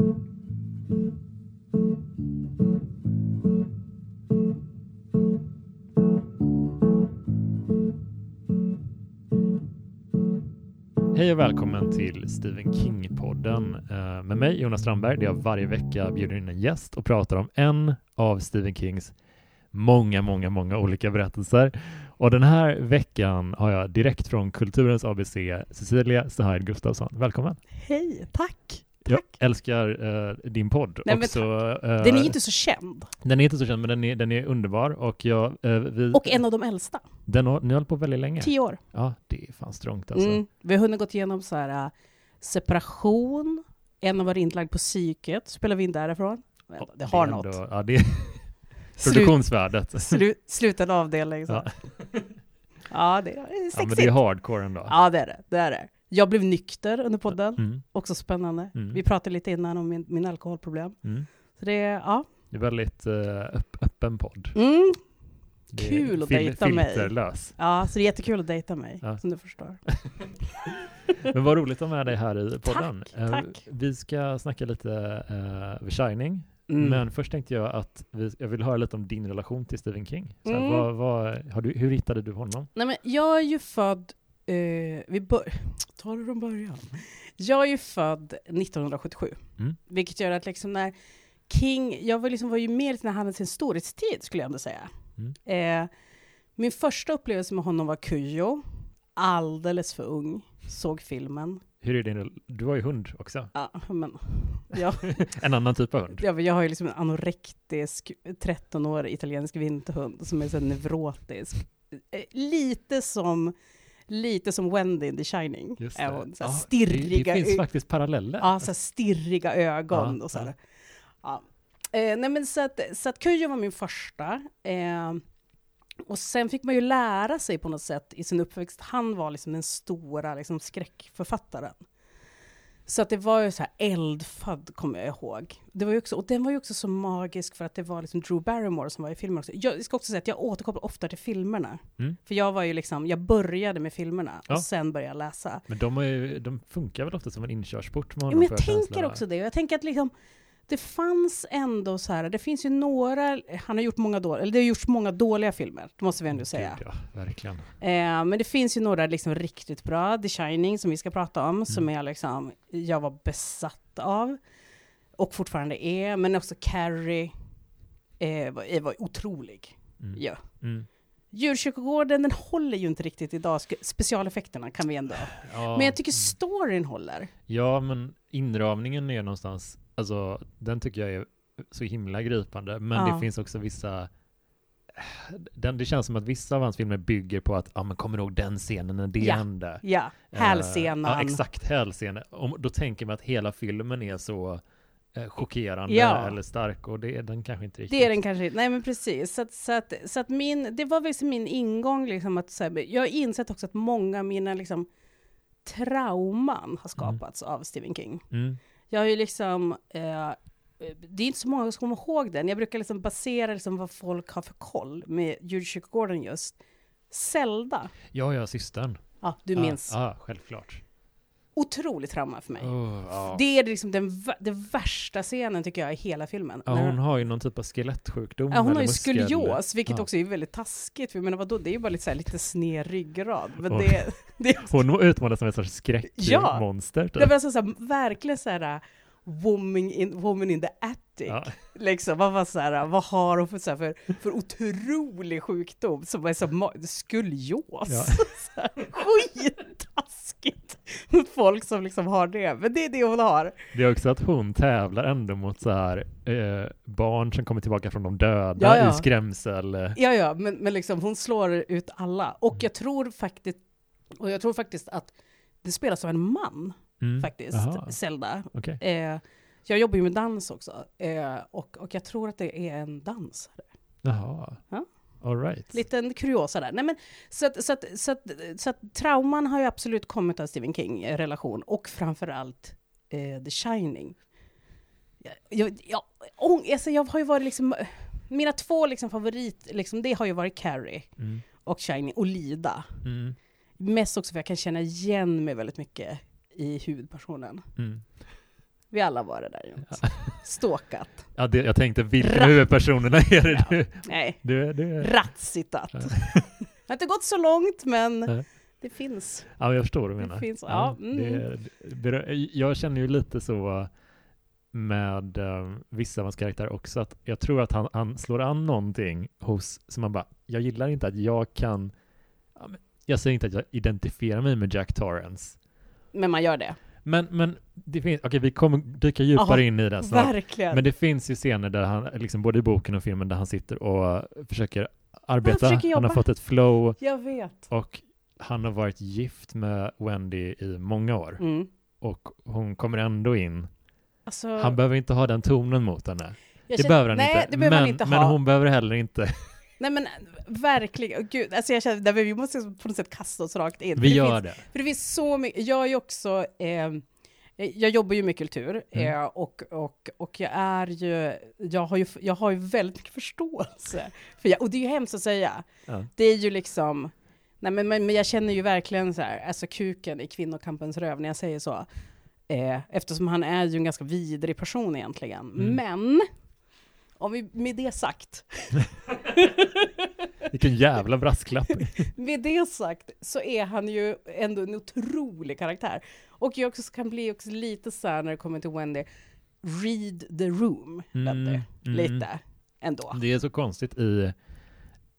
Hej och välkommen till Stephen King-podden eh, med mig Jonas Strandberg där jag varje vecka bjuder in en gäst och pratar om en av Stephen Kings många, många, många olika berättelser. Och den här veckan har jag direkt från Kulturens ABC Cecilia Sahaid Gustafsson. Välkommen! Hej, tack! Jag älskar uh, din podd. Nej, också, uh, den är inte så känd. Den är inte så känd, men den är, den är underbar. Och, jag, uh, vi, och en av de äldsta. Den har, ni har hållit på väldigt länge. Tio år. Ja, det är fan strångt alltså. Mm, vi har hunnit gått igenom så här, separation, en har varit inlagd på psyket, spelar vi in därifrån. Det har det något. Ändå, ja, det produktionsvärdet. Slu, sluten avdelning. Så. Ja. ja, det är sexigt. Ja, men det är hardcore ändå. Ja, det är det. det, är det. Jag blev nykter under podden, mm. också spännande. Mm. Vi pratade lite innan om min, min alkoholproblem. Mm. Så det, ja. Det är väldigt uh, öppen podd. Mm. Kul att dejta mig. Filterlös. Ja, så det är jättekul att dejta mig, ja. som du förstår. Men vad roligt att ha med dig här i podden. Tack, uh, tack. Vi ska snacka lite uh, The Shining. Mm. Men först tänkte jag att vi, jag vill höra lite om din relation till Stephen King. Så mm. vad, vad, du, hur hittade du honom? Nej, men jag är ju född Eh, vi bör ta det från början. Jag är ju född 1977, mm. vilket gör att liksom när King, jag var, liksom, var ju med när han hade sin storhetstid, skulle jag ändå säga. Mm. Eh, min första upplevelse med honom var Kujo, alldeles för ung, såg filmen. Hur är det, du har ju hund också. Ja, men... Ja. en annan typ av hund? Ja, jag har ju liksom en anorektisk 13-årig italiensk vinterhund som är så neurotisk. Eh, lite som Lite som Wendy in The Shining. Just det. Hon, så ja, stirriga det, det finns faktiskt paralleller. Ja, så stirriga ögon ja, och så. Ja. ja. Eh, nej men så att, så att Kujo var min första. Eh, och sen fick man ju lära sig på något sätt i sin uppväxt, han var liksom den stora liksom, skräckförfattaren. Så att det var ju så här eldfödd, kommer jag ihåg. Det var ju också, och den var ju också så magisk för att det var liksom Drew Barrymore som var i filmen också. Jag ska också säga att jag återkopplar ofta till filmerna. Mm. För jag var ju liksom, jag började med filmerna ja. och sen började jag läsa. Men de, är, de funkar väl ofta som en inkörsport? Ja, men jag tänker också det. Jag tänker att liksom, det fanns ändå så här, det finns ju några, han har gjort många dåliga, eller det har gjorts många dåliga filmer, det måste vi ändå säga. Ja, verkligen. Eh, men det finns ju några liksom riktigt bra, The Shining som vi ska prata om, mm. som är liksom, jag var besatt av, och fortfarande är, men också Carrie, eh, var, var otrolig. Mm. Ja. Mm. Djurkyrkogården, den håller ju inte riktigt idag, specialeffekterna kan vi ändå. Ja. Men jag tycker storyn håller. Ja, men inramningen är någonstans alltså den tycker jag är så himla gripande, men ja. det finns också vissa den, det känns som att vissa av hans filmer bygger på att, ja men kommer du ihåg den scenen när det ja, hände? Ja, hälscenen. Uh, ja, exakt, hälscenen. Och då tänker man att hela filmen är så eh, chockerande ja. eller stark och det är den kanske inte riktigt. Det är den kanske inte, nej men precis. Så att, så att, så att min, det var liksom min ingång liksom att så här, jag har insett också att många av mina liksom trauman har mm. skapats mm. av Stephen King. Mm. Jag har ju liksom, eh, det är inte så många som kommer ihåg den. Jag brukar liksom basera liksom vad folk har för koll med Djurkyrkogården just. Zelda. Ja, ja, systern. Ja, du minns. Ja, självklart. Otroligt trauma för mig. Oh, ja. Det är liksom den, den värsta scenen tycker jag i hela filmen. Ja, hon har ju någon typ av skelettsjukdom. Ja, hon har ju skolios, vilket ja. också är väldigt taskigt. För jag menar, vadå, det är ju bara lite, så här, lite sned ryggrad. Men det, det Hon utmålas som ett sorts skräckmonster. Ja, typ. det var så här, verkligen så här woman in, woman in the attic. Ja. Liksom, man var så här, vad har hon för, så här, för, för otrolig sjukdom som är så skolios? Ja. Skittaskigt mot folk som liksom har det, men det är det hon har. Det är också att hon tävlar ändå mot så här eh, barn som kommer tillbaka från de döda ja, ja. i skrämsel. Ja, ja, men, men liksom hon slår ut alla. Och jag tror faktiskt, och jag tror faktiskt att det spelas av en man mm. faktiskt, Aha. Zelda. Okay. Eh, jag jobbar ju med dans också, eh, och, och jag tror att det är en dansare. Jaha. Ja? All right. Liten kuriosa där. Nej, men, så, att, så, att, så, att, så att trauman har ju absolut kommit av Stephen King-relation, och framförallt eh, The Shining. Jag, jag, jag, alltså jag har ju varit liksom, mina två liksom favorit, liksom, det har ju varit Carrie mm. och Shining, och Lida. Mm. Mest också för att jag kan känna igen mig väldigt mycket i huvudpersonen. Mm. Vi alla var det där runt. Ståkat. Ja, det, jag tänkte, vilka huvudpersonerna är det du? Nej, du, du ratsittat. Ja. Det har inte gått så långt, men Nej. det finns. Ja, jag förstår vad du menar. Det finns- ja, mm. det, det, jag känner ju lite så med eh, vissa av hans karaktärer också, att jag tror att han, han slår an någonting hos, som man bara, jag gillar inte att jag kan, ja, jag säger inte att jag identifierar mig med Jack Torrance, Men man gör det. men, men det finns, okej vi kommer dyka djupare Ja, in i det snart, Verkligen. men det finns ju scener där han, liksom både i boken och filmen, där han sitter och försöker arbeta, försöker han har fått ett flow, Jag vet. och han har varit gift med Wendy i många år, Mm. och hon kommer ändå in Alltså, Han behöver inte ha den tonen mot henne. jag Det känner- behöver han nej, inte. det behöver men, han inte men ha. hon behöver heller inte. Nej men verkligen, gud, alltså jag känner, vi måste på något sätt kasta oss rakt in. Vi det gör finns, det. För det finns så mycket, jag är ju också, eh, jag jobbar ju med kultur Mm. eh, och, och, och jag är ju, jag har ju, jag har ju väldigt mycket förståelse. För jag, och det är ju hemskt att säga. Ja. Det är ju liksom, nej men, men men jag känner ju verkligen så här, alltså kuken i kvinnokampens röv när jag säger så. Eh, eftersom han är ju en ganska vidrig person egentligen. Mm. Men, om vi, med det sagt, Vilken jävla brasklapp. Med det sagt så är han ju ändå en otrolig karaktär. Och jag också kan bli också lite så här när det kommer till Wendy, read the room, Mm, Wendy. mm. Lite ändå. Det är så konstigt i...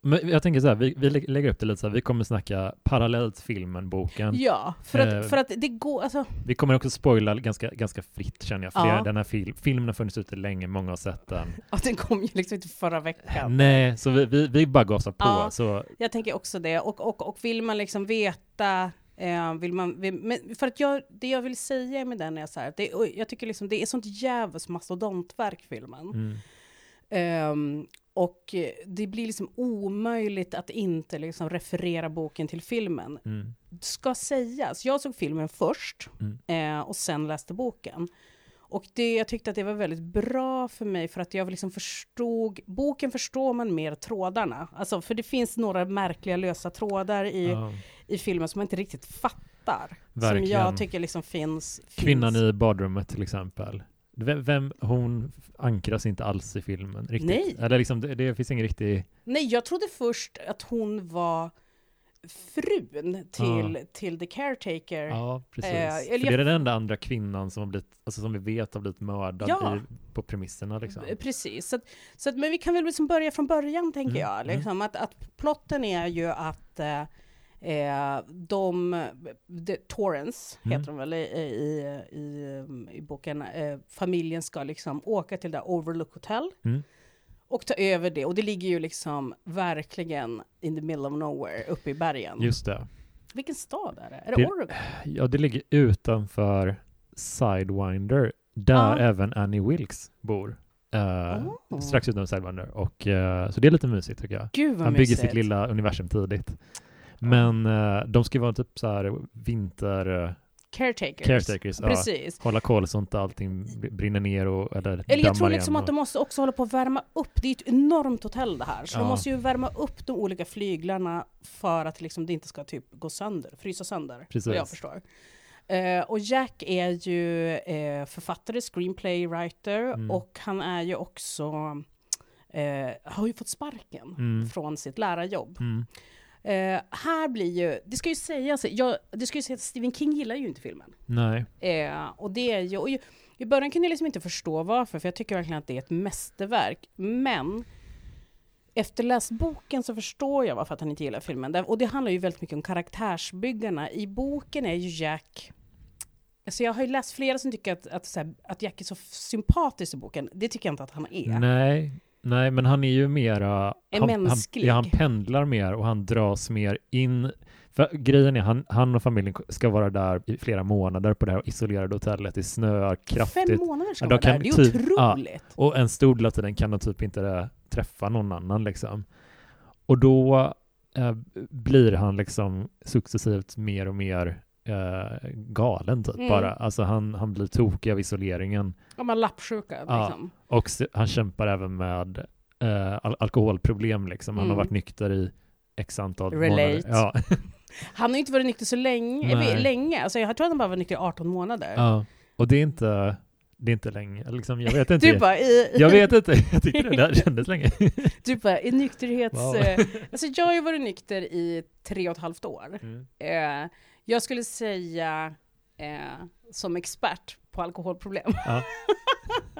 Men jag tänker så här, vi, vi lä- lägger upp det lite så här, vi kommer snacka parallellt filmen, boken. Ja, för att, Eh. för att det går, alltså, Vi kommer också spoila ganska, ganska fritt känner jag, för Ja. den här fil, filmen har funnits ute länge, många har sett den. att den kom ju liksom inte förra veckan. Nej, så vi, vi, vi bara gasar på. Ja. Så, Jag tänker också det. Och, och, och vill man liksom veta, eh, vill man, vill, men för att jag, det jag vill säga med den är så här, det, jag tycker liksom det är sånt jävligt mastodontverk filmen. mm, Ehm, och det blir liksom omöjligt att inte liksom referera boken till filmen. mm, Ska sägas, jag såg filmen först Mm. eh, och sen läste boken. Och det, jag tyckte att det var väldigt bra för mig för att jag liksom förstod, boken förstår man mer trådarna. Alltså, för det finns några märkliga lösa trådar i, ja. i filmen som man inte riktigt fattar. Som Verkligen. jag tycker liksom finns. finns. Kvinnan i badrummet till exempel. Vem, vem, hon ankras inte alls i filmen riktigt. Nej. Eller liksom, det, det finns ingen riktig... Nej, jag trodde först att hon var frun till, till the caretaker. Ja, precis. Eh, För eller det är jag- den enda andra kvinnan som har blivit, alltså som vi vet har blivit mördad Ja. i, på premisserna liksom. Precis, så, att, så att, men vi kan väl liksom börja från början tänker Mm, jag. mm. Liksom, att, att plotten är ju att eh, eh, de, de, Torrance Mm. heter de väl i, i, i, i boken, eh, familjen ska liksom åka till det där Overlook Hotel Mm. och ta över det. Och det ligger ju liksom verkligen in the middle of nowhere, uppe i bergen. Just det. Vilken stad är det? Är det Det- Oregon? Ja, det ligger utanför Sidewinder, där Ja. även Annie Wilkes bor. Eh, Oh. Strax utanför Sidewinder. Och, eh, så det är lite mysigt tycker jag. Gud vad Han bygger mysigt. sitt lilla universum tidigt. Men eh, de ska ju vara typ så här vinter... eh, Caretakers. Caretakers, ja. Precis. hålla koll så inte allting br- brinner ner och eller, Eller jag dammar tror liksom igen att de måste också hålla på att värma upp. Det är ett enormt hotell det här. Så Ja. de måste ju värma upp de olika flyglarna för att liksom det inte ska typ gå sönder, frysa sönder. Precis. Vad jag förstår. Eh, och Jack är ju eh, författare, screenplay writer Mm. och han är ju också eh, har ju fått sparken Mm. från sitt lärarjobb. Mm. Eh, här blir ju, det ska ju sägas, jag, det ska ju sägas att Stephen King gillar ju inte filmen. Nej. Eh, och det är ju, och ju, I början kunde jag liksom inte förstå varför, för jag tycker verkligen att det är ett mästerverk. Men efter läst boken så förstår jag varför att han inte gillar filmen. Och det handlar ju väldigt mycket om karaktärsbyggarna. I boken är ju Jack... Alltså jag har ju läst flera som tycker att, att, så här, att Jack är så sympatisk i boken. Det tycker jag inte att han är. Nej. Nej, men han är ju mera... En han, han, ja, han pendlar mer och han dras mer in. För grejen är, han, han och familjen ska vara där i flera månader på det här isolerade hotellet. Det snöar kraftigt. Fem månader ska Ja, de vara där. Det är typ- ja. otroligt. Och en stor del av tiden kan de typ inte träffa någon annan liksom. Och då eh, blir han liksom successivt mer och mer eh, galen typ Mm. bara. Alltså han, han blir tokig av isoleringen. Ja, man lappsjuka Ja. liksom. Och se- han kämpar även med eh, al- alkoholproblem liksom. Han Mm. har varit nykter i x antal Relate. månader. Ja. Han har ju inte varit nykter så länge. Nej. länge. Alltså jag tror att han bara var nykter i 18 månader. ja. Och det är inte det är inte länge, liksom, jag vet inte. Du bara, i, Jag vet inte, jag tycker det där kändes länge. du bara, i nykterhets... Wow. eh, Alltså jag har ju varit nykter i tre och ett halvt år. Mm. Eh, jag skulle säga eh, som expert på alkoholproblem. Ja.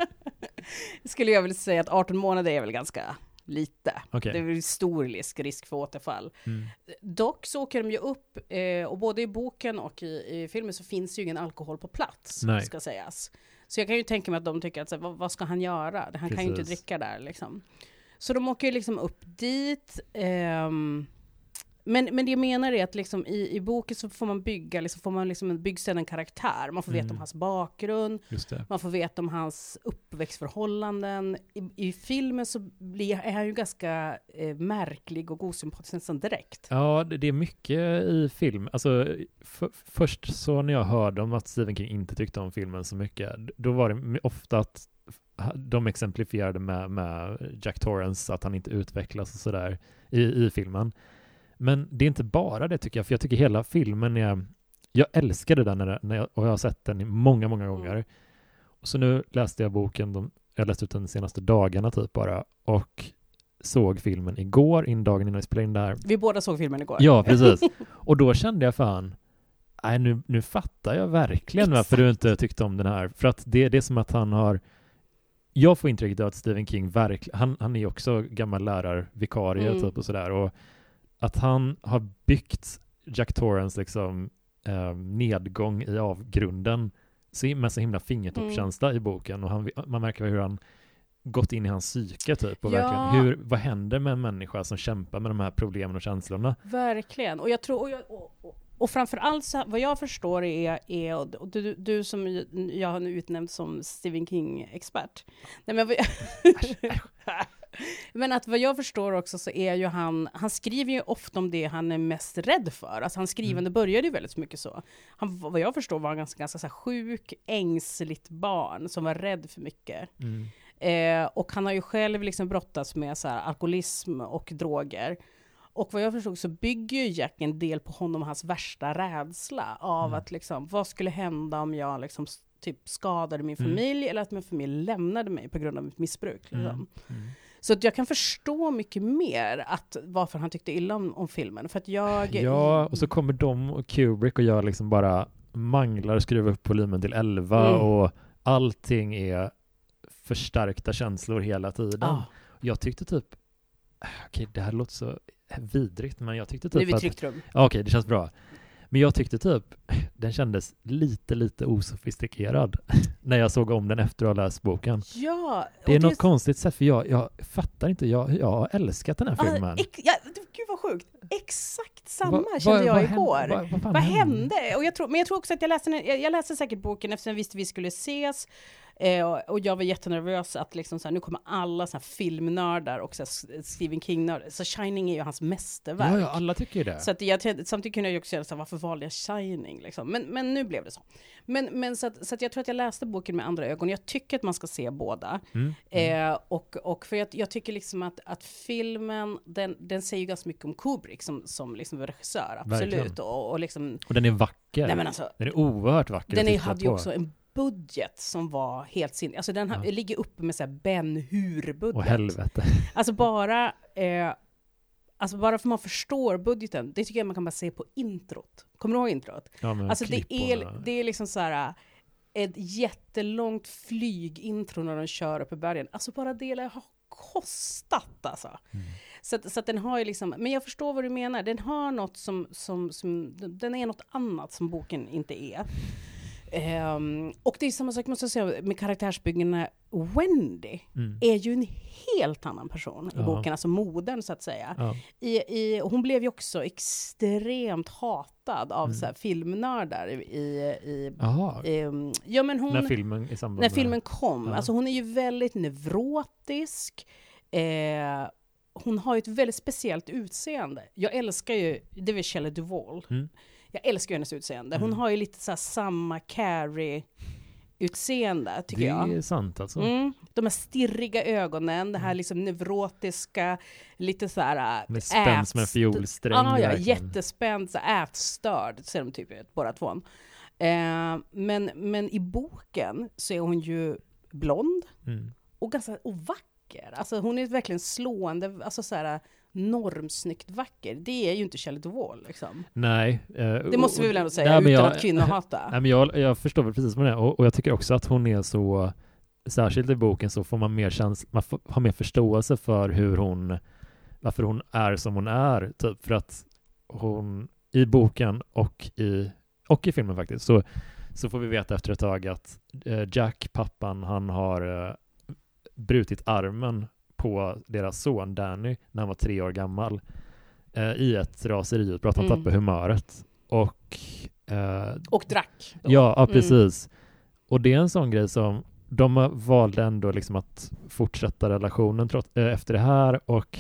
skulle jag vilja säga att 18 månader är väl ganska lite. Okej. Det är väl stor risk, risk för återfall. Mm. Dock så åker de ju upp, eh, och både i boken och i, i filmen så finns ju ingen alkohol på plats, Nej. ska sägas. Så jag kan ju tänka mig att de tycker att så, vad, vad ska han göra? Han kan ju inte Precis. dricka där liksom. Så de åker ju liksom upp dit. ehm, men, men det jag menar är att liksom i, i boken så får man bygga, liksom, får man liksom en, byggs en karaktär. Man får veta Mm. om hans bakgrund, man får veta om hans uppväxtförhållanden. I, i filmen så blir, är han ju ganska eh, märklig och osympatisk nästan direkt. Ja, det, det är mycket i film. Alltså, för, först så när jag hörde om att Stephen King inte tyckte om filmen så mycket, då var det ofta att de exemplifierade med, med Jack Torrance, att han inte utvecklas och sådär i, i filmen. Men det är inte bara det tycker jag, för jag tycker hela filmen är... Jag älskade den när, det- när jag, och jag har sett den många, många gånger. Mm. Och så nu läste jag boken, de, jag läste ut den de senaste dagarna typ bara, och såg filmen igår, in dagen innan vi spelade in det här. Vi båda såg filmen igår. Ja, precis. Och då kände jag fan, nej nu, nu fattar jag verkligen varför du inte tyckte om den här. För att det, det är som att han har, jag får intrycket av att Stephen King verkligen, han, han är också gammal lärarvikarie Mm. typ och sådär. Och att han har byggt Jack Torrance liksom eh, nedgång i avgrunden med så himla fingertoppskänsla i boken och han, man märker hur han gått in i hans psyke typ och Ja. verkligen hur, vad händer med en människa som kämpar med de här problemen och känslorna? Verkligen. Och jag tror, och, jag, och, och, och framförallt så, vad jag förstår är, är och du, du som jag har nu utnämnt som Stephen King-expert. Nej men, men att vad jag förstår också så är ju han, han skriver ju ofta om det han är mest rädd för. Alltså hans skrivande började ju väldigt mycket så. Han, vad jag förstår var han ganska, ganska så sjuk, ängsligt barn som var rädd för mycket. Mm. Eh, och han har ju själv liksom brottats med så här, alkoholism och droger. Och vad jag förstod så bygger ju Jack en del på honom och hans värsta rädsla av Mm. att liksom, vad skulle hända om jag liksom typ skadade min Mm. familj eller att min familj lämnade mig på grund av mitt missbruk. Liksom. Mm. Så att jag kan förstå mycket mer att, varför han tyckte illa om, om filmen. För att jag... Ja, och så kommer de och Kubrick och jag liksom bara manglar och skruvar upp volymen till 11 Mm. och allting är förstärkta känslor hela tiden. Ah, Jag tyckte typ, okej det här låter så vidrigt, men jag tyckte nu är typ vi i att, tryggt rum. Okej det känns bra. Men jag tyckte typ, den kändes lite, lite osofistikerad när jag såg om den efter att ha läst boken. Ja! Det är något konstigt sätt, för jag, jag fattar inte, jag, jag har älskat den här Ah, filmen. ex, ja, gud vad sjukt! Exakt samma Va- kände va- jag vad igår. hände- vad- Vad hände? Och jag tror, men jag tror också att jag läste, jag, jag läste säkert boken eftersom jag visste vi skulle ses. Eh, och, jag var jättenervös att liksom så här, nu kommer alla så här filmnördar och så här Stephen King-nördar. Så Shining är ju hans mästerverk. Ja, ja, alla tycker ju det. Så att jag, samtidigt kunde jag ju också känna så här, varför valde jag Shining? Liksom. Men, men nu blev det så. Men, men så, att, så att jag tror att jag läste boken med andra ögon. Jag tycker att man ska se båda. Mm. Mm. Eh, och, och för jag, jag tycker liksom att, att filmen, den, den säger ju ganska mycket om Kubrick som, som liksom regissör, absolut. Verkligen. Och, och liksom, Och den är vacker. nej men alltså, Den är oerhört vacker den är, hade ju också en budget som var helt sin, alltså den Ja. ligger uppe med så här Ben Hur-budget. Åh helvete. Alltså bara, eh, alltså bara för man förstår budgeten, det tycker jag man kan bara se på introt. Kommer du ihåg introt? Ja, men Alltså det är, det är liksom så här äh, ett jättelångt flygintro när de kör upp i bergen. Alltså bara det lär ha kostat alltså. Mm. Så, att, så att den har ju liksom, men jag förstår vad du menar. Den har något som, som, som den är något annat som boken inte är. Ehm, och det är samma sak måste jag säga med karaktärsbyggena. Wendy Mm. är ju en helt annan person i Ja. boken, alltså modern så att säga. Ja. I, i, hon blev ju också extremt hatad av Mm. så här, filmnördar i, i, i ehm, ja men hon, när filmen i när med... filmen kom, Ja. alltså hon är ju väldigt neurotisk, eh, hon har ju ett väldigt speciellt utseende. Jag älskar ju, det är väl Shelley Duvall, Mm. Jag älskar hennes utseende. Hon Mm. har ju lite så här samma Carrie-utseende, tycker det jag. är sant alltså. Mm. De här stirriga ögonen, det här Mm. liksom neurotiska, lite så här... Med spänns med en ätst- fiolsträng. Ah, ja, jättespänd, så ätstörd ser de typ ut, båda två. Eh, men, men i boken så är hon ju blond Mm. och ganska och vacker. Alltså hon är verkligen slående, alltså så här normsnyggt vacker. Det är ju inte Shelley Duvall liksom. Nej. eh, Det måste vi väl ändå säga, Nej, utan jag- att kvinnohata. Nej, men jag, jag förstår väl precis vad det är och, och jag tycker också att hon är så särskilt i boken så får man mer chans, man får, har mer förståelse för hur hon varför hon är som hon är typ för att hon i boken och i och i filmen faktiskt så, så får vi veta efter ett tag att eh, Jack, pappan, han har eh, brutit armen på deras son Danny när han var tre år gammal eh, i ett raseriutbrott. Han Mm. tappade humöret och eh, Och drack. då. Ja, ja Mm. precis. Och det är en sån grej som de valde ändå liksom att fortsätta relationen trots, äh, efter det här och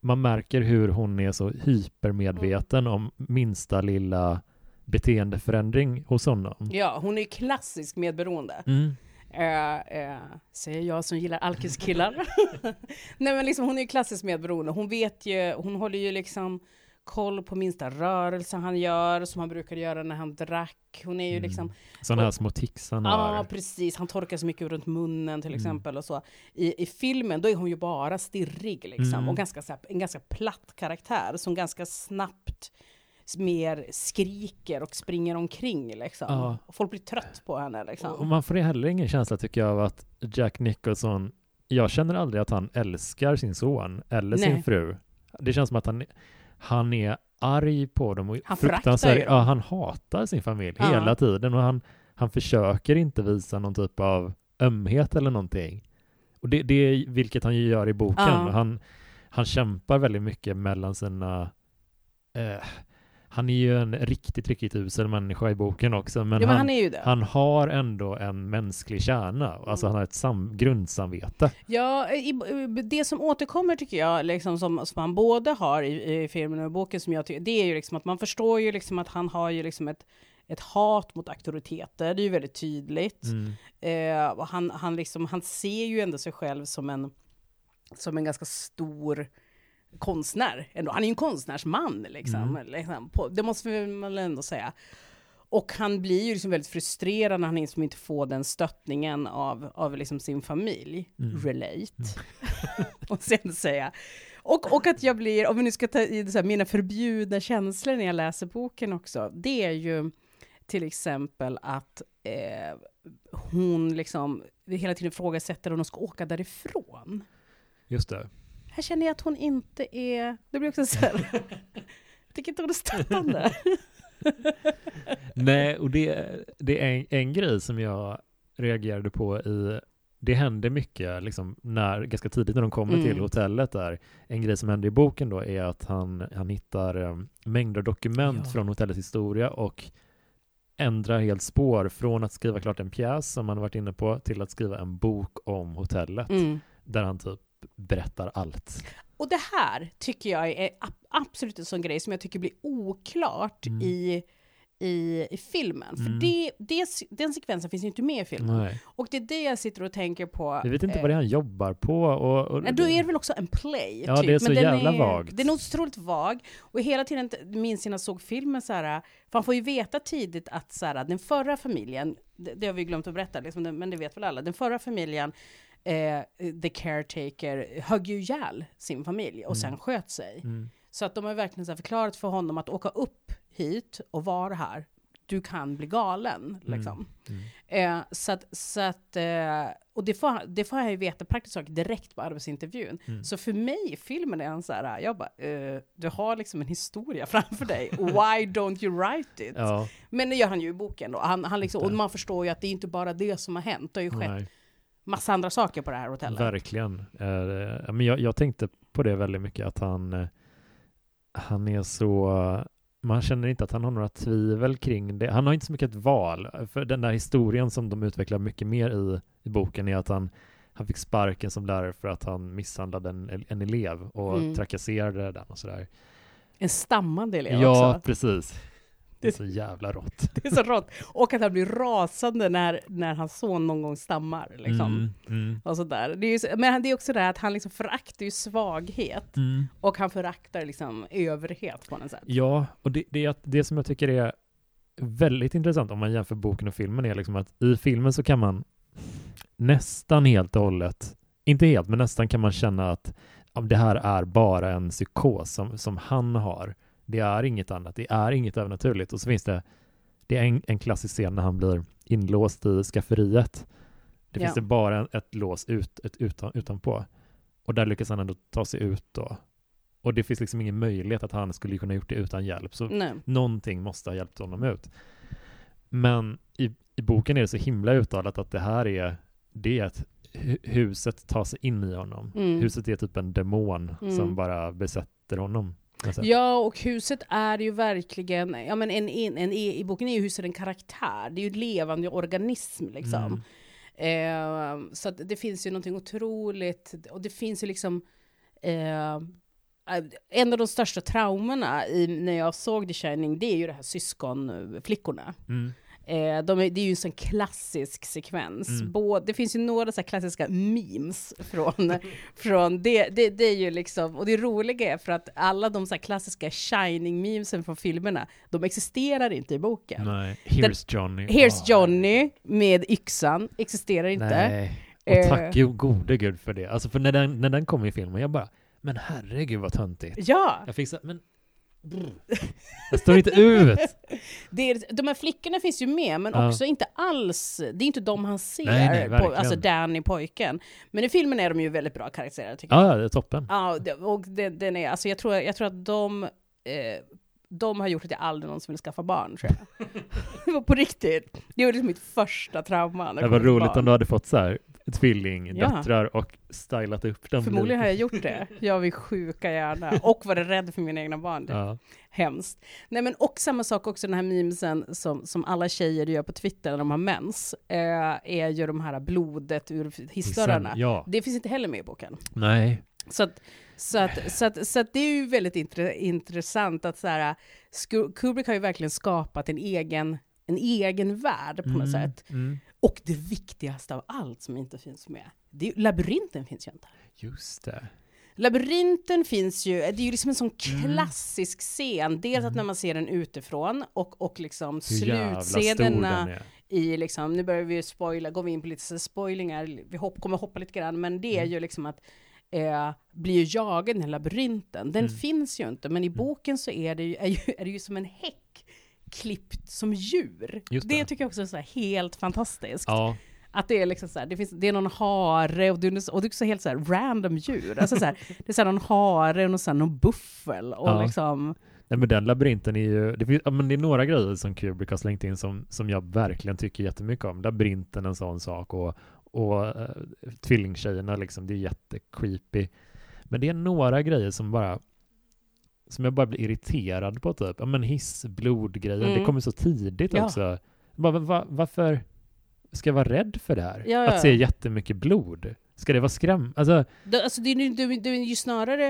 man märker hur hon är så hypermedveten om minsta lilla beteendeförändring hos honom. Ja, hon är klassisk medberoende. Mm. Eh, eh, säger jag som gillar alkiskillar. Nej men liksom hon är ju klassiskt medberoende. Hon vet ju, hon håller ju liksom koll på minsta rörelse han gör, som han brukade göra när han drack. Hon är ju Mm. liksom, Sådana här små tics han ja har. precis, han torkar så mycket runt munnen till Mm. exempel och så. I, I filmen då är hon ju bara stirrig liksom, Mm. och ganska, så här, en ganska platt karaktär som ganska snabbt mer skriker och springer omkring liksom. Ja. Och folk blir trött på henne liksom. Och man får heller ingen känsla tycker jag av att Jack Nicholson, jag känner aldrig att han älskar sin son eller sin Nej. fru. Det känns som att han, han är arg på dem och Han dem. Ja, han hatar sin familj Ja. hela tiden och han, han försöker inte visa någon typ av ömhet eller någonting. Och det, det är vilket han ju gör i boken. Ja. Han, han kämpar väldigt mycket mellan sina eh, han är ju en riktigt, riktigt usel människa i boken också, men, ja, men han, han han har ändå en mänsklig kärna, alltså Mm. han har ett sam- grundsamvete. Ja, i, det som återkommer tycker jag, liksom, som, som han både har i, i filmen och i boken, som jag tycker, det är ju liksom att man förstår ju liksom att han har ju liksom ett, ett hat mot auktoriteter, det är ju väldigt tydligt. Mm. Eh, han, han, liksom, han ser ju ändå sig själv som en, som en ganska stor konstnär. Ändå. Han är ju en konstnärsman, liksom. Mm. liksom det måste väl ändå säga. Och han blir ju liksom väldigt frustrerad när han liksom inte får den stöttningen av, av liksom sin familj. Mm. Relate. och sen säga. Och, och att jag blir, om vi nu ska ta i här, mina förbjudna känslor när jag läser boken också, det är ju till exempel att eh, hon liksom hela tiden ifrågasätter om de ska åka därifrån. Just det. Här känner jag att hon inte är, det blir också så här, jag tycker inte hon är stöttande. Nej, och det, det är en, en grej som jag reagerade på i det hände mycket liksom när, ganska tidigt när de kommer Mm. till hotellet där. En grej som händer i boken då är att han, han hittar um, mängder dokument Ja. från hotellets historia och ändrar helt spår från att skriva klart en pjäs som han varit inne på till att skriva en bok om hotellet Mm. där han typ berättar allt. Och det här tycker jag är ab- absolut en sån grej som jag tycker blir oklart Mm. i, i, i filmen. För Mm. det, det, den sekvensen finns ju inte med i filmen. Nej. Och det är det jag sitter och tänker på. Jag vet inte eh, vad det är han jobbar på. Och, och, Nej, då är det väl också en play. Ja, typ. det är så Men jävla är, vagt. Den är otroligt vag. Och hela tiden minns jag när jag såg filmen så här, för man får ju veta tidigt att så här, den förra familjen, det, det har vi glömt att berätta, liksom, men det vet väl alla, den förra familjen, eh, the caretaker, högg ju ihjäl sin familj och sen sköt sig. Mm. Så att de har verkligen så förklarat för honom att åka upp hit och vara här, du kan bli galen. Liksom. Mm. Eh, så att, så att, eh, och det får, det får jag ju veta praktiskt taget direkt på arbetsintervjun. Mm. Så för mig filmen är han så här, jag bara, eh, du har liksom en historia framför dig, why don't you write it? Ja, Men det gör han ju i boken då, han, han liksom, och man förstår ju att det är inte bara det som har hänt, det har ju skett nej. Massa andra saker på det här hotellet. Verkligen. Eh, men jag, jag tänkte på det väldigt mycket att han, eh, han är så, man känner inte att han har några tvivel kring det. Han har inte så mycket ett val. För den där historien som de utvecklar mycket mer i, i boken är att han, han fick sparken som lärare för att han misshandlade en, en elev och Mm. trakasserade den och sådär. En stammande elev Ja, också. precis. Det är så jävla rått. Det är så rått. Och att han blir rasande när, när hans son någon gång stammar. Liksom. Mm, mm, Och sådär. Det är så- men det är också det här att han liksom föraktar ju svaghet. mm. Och han föraktar liksom överhet på något sätt. Ja, och det, det, är att- det som jag tycker är väldigt intressant om man jämför boken och filmen är liksom att i filmen så kan man nästan helt och hållet, inte helt, men nästan kan man känna att det här är bara en psykos som, som han har. Det är inget annat, det är inget övernaturligt. Och så finns det, det är en, en klassisk scen när han blir inlåst i skafferiet. Det Ja. finns det bara ett lås ut, ett utan, utanpå. Och där lyckas han ändå ta sig ut då. Och det finns liksom ingen möjlighet att han skulle kunna gjort det utan hjälp. Så Nej. någonting måste ha hjälpt honom ut. Men i, i boken är det så himla uttalat att det här är, det är att hu- huset tar sig in i honom. Mm. Huset är typ en demon Mm. som bara besätter honom. Ja, och huset är ju verkligen, ja men en, en, en, i boken är ju huset en karaktär, det är ju en levande organism liksom. Mm. Eh, så det finns ju någonting otroligt, och det finns ju liksom eh, en av de största traumorna i, när jag såg The Shining, det är ju det här syskonflickorna. Mm. Eh, de är, det är ju en sån klassisk sekvens. Mm. Både, det finns ju några så klassiska memes från, från det, det. Det är ju liksom, och det roliga är för att alla de så klassiska shining-memesen från filmerna, de existerar inte i boken. Nej, Here's Johnny. Here's Åh, Johnny med yxan, existerar inte. Nej. Och Eh. tack jo, gode gud för det. Alltså för när den, när den kom i filmen, jag bara, men herregud vad töntigt. Ja, Jag fick så, men jag står inte ut. det är, de här flickorna finns ju med, men Ja. också inte alls, det är inte de han ser, Nej, nej, på, alltså Danny, pojken. Men i filmen är de ju väldigt bra karaktärer tycker jag. Ja, det är toppen. Ja, och det, den är, alltså jag tror, jag tror att de, eh, de har gjort att jag aldrig någonsin vill skaffa barn, tror jag. det var på riktigt. Det var liksom mitt första trauma. när Det var roligt barn. om du hade fått så här tvilling, Ja. och stylat upp dem. Förmodligen har jag gjort det. Jag vill sjuka gärna. Och var rädd för mina egna barn. Ja. Hemskt. Nej men och samma sak också den här memesen som, som alla tjejer gör på Twitter när de har mens. Eh, är ju de här blodet ur hissdörrarna. Ja, Det finns inte heller med i boken. nej. Så att, så att, så att, så att det är ju väldigt intre, intressant att så här, Kubrick har ju verkligen skapat en egen, en egen värld på något Mm, sätt. mm. Och det viktigaste av allt som inte finns med, det är, labyrinten finns ju inte. Just det. Labyrinten finns ju, det är ju liksom en sån Mm. klassisk scen. Dels att när man ser den utifrån och, och liksom slutscenerna i liksom, nu börjar vi ju spoila, går vi in på lite spoilingar, vi hopp, kommer hoppa lite grann, men det är Mm. ju liksom att eh, blir ju jagad i den här labyrinten. Den Mm. finns ju inte, men i boken så är det ju, är ju, är det ju som en häck klippt som djur. Just det. det. tycker jag också är så helt fantastiskt. Ja, Att det är liksom så här, det, finns, det är någon hare och det är, och det är också helt så här random djur. Alltså så här, det är så här någon hare och här, någon buffel och Ja. liksom, nej, men den labyrinten är ju, det, finns, ja, men det är några grejer som Kubrick har slängt in som, som jag verkligen tycker jättemycket om. Labyrinten är en sån sak och, och uh, tvillingtjejerna liksom, det är jättecreepy. Men det är några grejer som bara som jag bara blir irriterad på typ. Ja men hissblodgrejen, Mm. det kommer så tidigt Ja. också. Bara, va, va, varför ska jag vara rädd för det här? Ja, ja. Att se jättemycket blod? Ska det vara skräm? Alltså, det, alltså det, är det, är- det är ju snarare,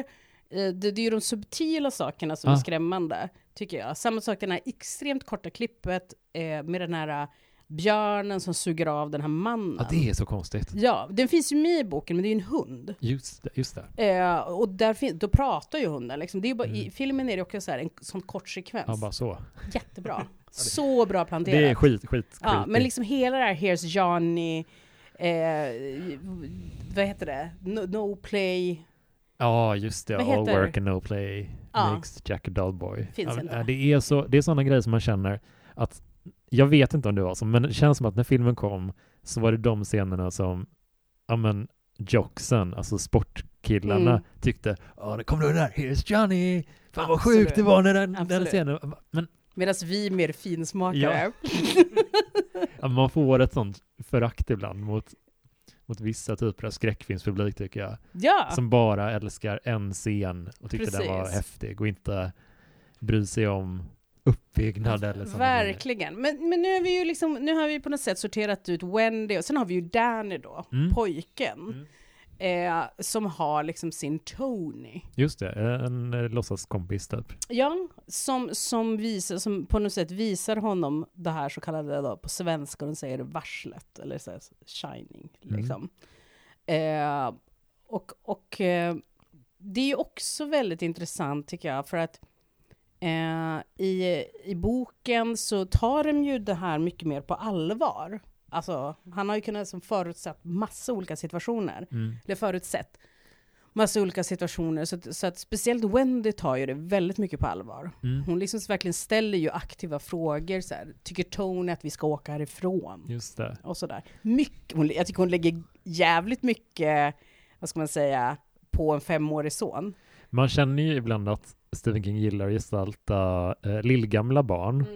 eh, det, det är ju de subtila sakerna som är Ja. skrämmande, tycker jag. Samma sak, det här extremt korta klippet eh, med den här björnen som suger av den här mannen. ja, det är så konstigt. Ja, den finns ju med i boken, men det är ju en hund. Just det. Just det. Eh, och där då pratar ju hunden. Liksom. Det är bara, I Mm. filmen är det också så här en sån kort sekvens. Ja, bara så. Jättebra. Så bra planterat. Det är skit, skit, ja, creepy. men liksom hela det här Here's Johnny, eh, vad heter det? No, no play. Ja, just det. Vad All heter- work and no play Ja. makes Jack a dull boy. Finns ja, ja, det är så, det är sådana grejer som man känner att jag vet inte om det var så, men det känns som att när filmen kom så var det de scenerna som, ja men, jocksen, alltså sportkillarna, Mm. tyckte Ja, det kom du där, here's Johnny! Fan vad Absolut. sjukt det var när den, den scenen, men Medan vi mer finsmakare. ja, man får ett sånt förakt ibland mot, mot vissa typer av skräckfilmspublik tycker jag. Ja, som bara älskar en scen och tyckte den var häftig och inte bryr sig om uppbyggnad eller sånt. verkligen. Men, men nu, är vi ju liksom, nu har vi på något sätt sorterat ut Wendy och sen har vi ju Danny då, Mm. pojken. Eh, som har liksom sin Tony. Just det, en eh, låtsaskompis typ. Ja, som, som, visar, som på något sätt visar honom det här så kallade, då, på svenska, de säger det, varslet, eller så här, shining. Mm. Liksom. Eh, och och eh, det är ju också väldigt intressant tycker jag, för att Eh, i, I boken så tar de ju det här mycket mer på allvar. Alltså, han har ju kunnat liksom förutsett massa olika situationer. Mm. Eller förutsett massa olika situationer. Så, att, så att speciellt Wendy tar ju det väldigt mycket på allvar. Mm. Hon liksom verkligen ställer ju aktiva frågor. Så här, tycker Tony att vi ska åka härifrån? Just det. Och sådär. Mycket, hon, jag tycker hon lägger jävligt mycket, vad ska man säga, på en femårig son. Man känner ju ibland att Stephen King gillar att gestalta eh, lillgamla barn.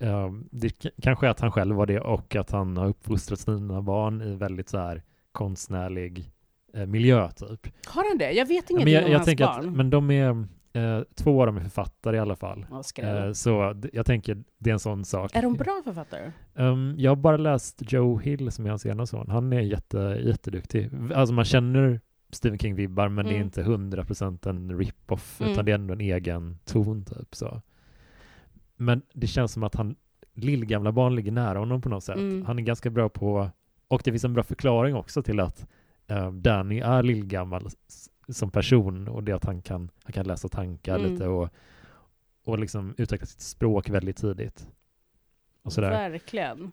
Mm. Eh, det kanske är att han själv var det och att han har uppfostrat sina barn i väldigt så här konstnärlig eh, miljö typ. Har han det? Jag vet ingenting men jag, om jag hans barn. att, men de är, eh, två av dem är författare i alla fall. Eh, så jag tänker det är en sån sak. är de bra författare? Um, jag har bara läst Joe Hill som är hans ena son. Han är jätte, jätteduktig. Alltså man känner Stephen King-vibbar men det är Mm. inte 100% en rip-off Mm. utan det är ändå en egen ton typ så. Men det känns som att han lillgamla barn ligger nära honom på något sätt. Mm. Han är ganska bra på, och det finns en bra förklaring också till att eh, Danny är lillgammal som person och det att han kan, han kan läsa tankar Mm. lite och, och liksom utveckla sitt språk väldigt tidigt. Och sådär. Verkligen.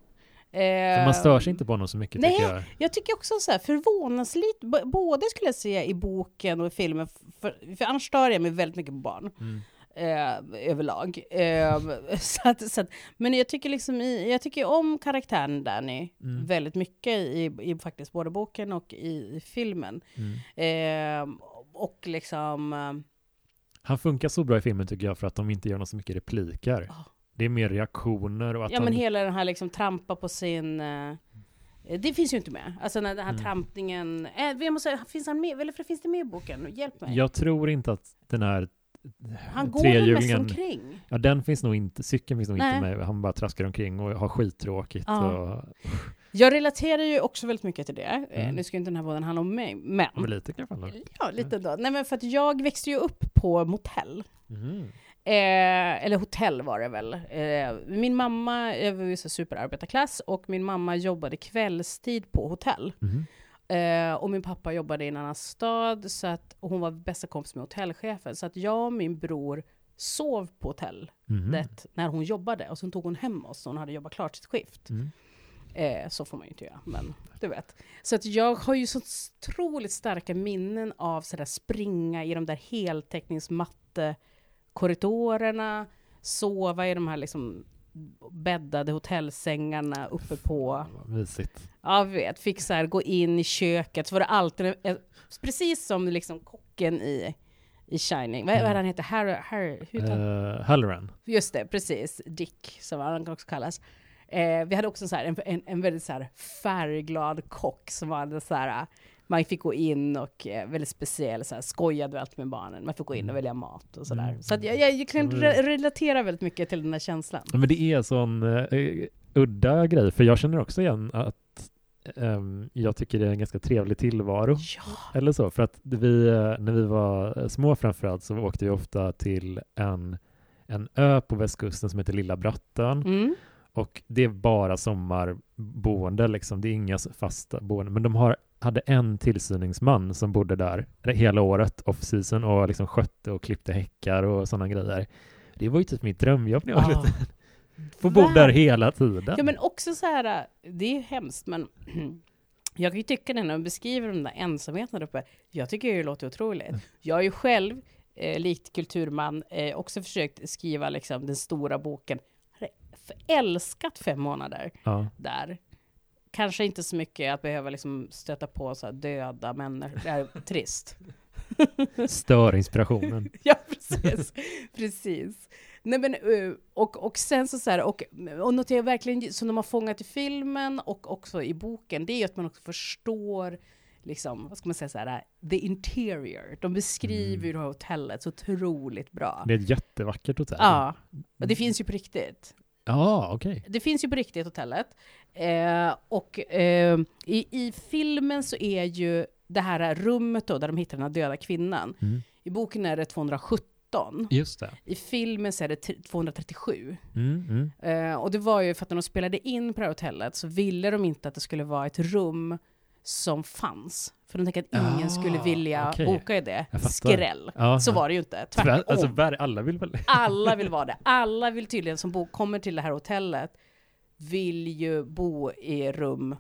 För man stör sig inte på honom så mycket nej, tycker jag. Jag tycker också så här förvånansligt, b- både skulle jag säga i boken och i filmen, för, för annars stör jag mig väldigt mycket på barn. Mm. eh, överlag. Eh, så att, så att, men jag tycker liksom i, jag tycker om karaktären Danny Mm. väldigt mycket i, i faktiskt både boken och i, i filmen. Mm. Eh, och liksom, eh, Han funkar så bra i filmen tycker jag för att de inte gör något så mycket repliker. Ja. Det är mer reaktioner och att ja han... men hela den här liksom trampa på sin, eh, det finns ju inte med. Alltså den här Mm. trampningen, eh, jag måste, finns han med, eller finns det med i boken? Hjälp mig. Jag tror inte att den här han går väl mest omkring? Ja, den finns nog inte, cykeln finns nog Nej. inte med. Han bara traskar omkring och har skittråkigt. Ja. Och, Jag relaterar ju också väldigt mycket till det. Eh, Mm. nu ska ju inte den här podden handla om mig, men ja, men lite kan jag falla. Ja, lite då. Nej men för att jag växte ju upp på motell. Mm. Eh, eller hotell var det väl. Eh, min mamma jag var ju superarbetarklass och min mamma jobbade kvällstid på hotell. Mhm. Eh, och min pappa jobbade i en annan stad så att, och hon var bästa kompis med hotellchefen. Så att jag och min bror sov på hotellet Mhm. när hon jobbade och sen tog hon hem oss när hon hade jobbat klart sitt skift. Mm. Eh, så får man ju inte göra, men du vet. Så att jag har ju så otroligt starka minnen av sådär springa i de där heltäckningsmattekorridorerna, sova i de här liksom bäddade hotellsängarna uppe på, Vad mysigt. ja vet, fick så här gå in i köket, så var det alltid, precis som liksom kocken i, i Shining, vad, vad är det han heter? Harry, Harry, hur? Uh, Halloran. Just det, precis. Dick, som han också kallas. Eh, vi hade också så här, en, en, en väldigt så här, färgglad kock som var så här, man fick gå in och eh, väldigt speciell, så här, skojade allt med barnen. Man fick gå in och välja mat och sådär. Mm. Så att jag, jag, jag kan Mm. re relaterar väldigt mycket till den här känslan. Men det är sån uh, udda grej, för jag känner också igen att ehm, jag tycker det är en ganska trevlig tillvaro. Ja. Eller så, för att vi, eh, när vi var små framförallt så åkte vi ofta till en, en ö på västkusten som heter Lilla Brattön. Mm. Och det är bara sommarboende, liksom. det är inga fasta boenden. Men de har, hade en tillsyningsman som bodde där hela året, off-season, och liksom skötte och klippte häckar och sådana grejer. Det var ju typ mitt drömjobb när jag var Ah. liten. Få bo där hela tiden. Ja men också så här, det är hemskt men jag kan ju tycka det när de beskriver den där ensamheten där uppe. Jag tycker det låter otroligt. Jag har ju själv, eh, likt kulturman, eh, också försökt skriva liksom den stora boken. Älskat fem månader Ja. där. Kanske inte så mycket att behöva liksom stöta på så döda människor. Det är trist. Stör inspirationen. Ja, precis. precis. Nej, men, eh, och, och sen så, så här, och, och något jag verkligen, som de har fångat i filmen och också i boken, det är ju att man också förstår liksom, vad ska man säga så här, the interior. De beskriver Mm. ju det här hotellet så otroligt bra. Det är ett jättevackert hotell. Ja, och det finns ju på riktigt. Ja, okej. Det finns ju på riktigt hotellet. Eh, och eh, i, i filmen så är ju det här rummet då, där de hittar den här döda kvinnan. Mm. I boken är det 217. Just det. I filmen så är det t- 237. Mm, mm. Eh, och det var ju för att när de spelade in på det här hotellet så ville de inte att det skulle vara ett rum som fanns. För de tänkte att ingen Ah, skulle vilja okej. boka i det. Skräll. Ja, Så var det ju inte. Tyvärr, Tvärtom. alltså, alla vill väl... Alla vill vara det. Alla vill tydligen, som bo, kommer till det här hotellet, vill ju bo i rum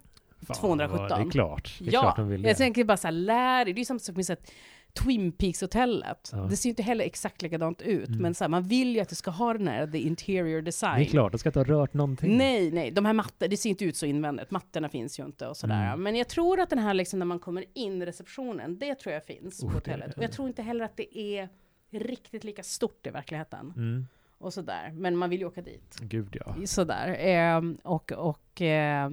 Fan, 217. vad- Det är klart. Det är ja, klart de vill det. jag tänker bara så här, lär. Det är ju som som finns ett Twin Peaks-hotellet. Ja. Det ser ju inte heller exakt likadant ut, Mm. men så här, man vill ju att det ska ha den här the interior design. Det är klart, de ska inte ha rört någonting. Nej, nej, de här mattorna, det ser inte ut så invändigt. Mattorna finns ju inte och sådär. Mm. Men jag tror att den här liksom när man kommer in i receptionen, det tror jag finns Oh, på det- hotellet. Och jag tror inte heller att det är riktigt lika stort i verkligheten. Mm. Och sådär. Men man vill ju åka dit. Gud ja. Sådär. Eh, och, och eh, eh,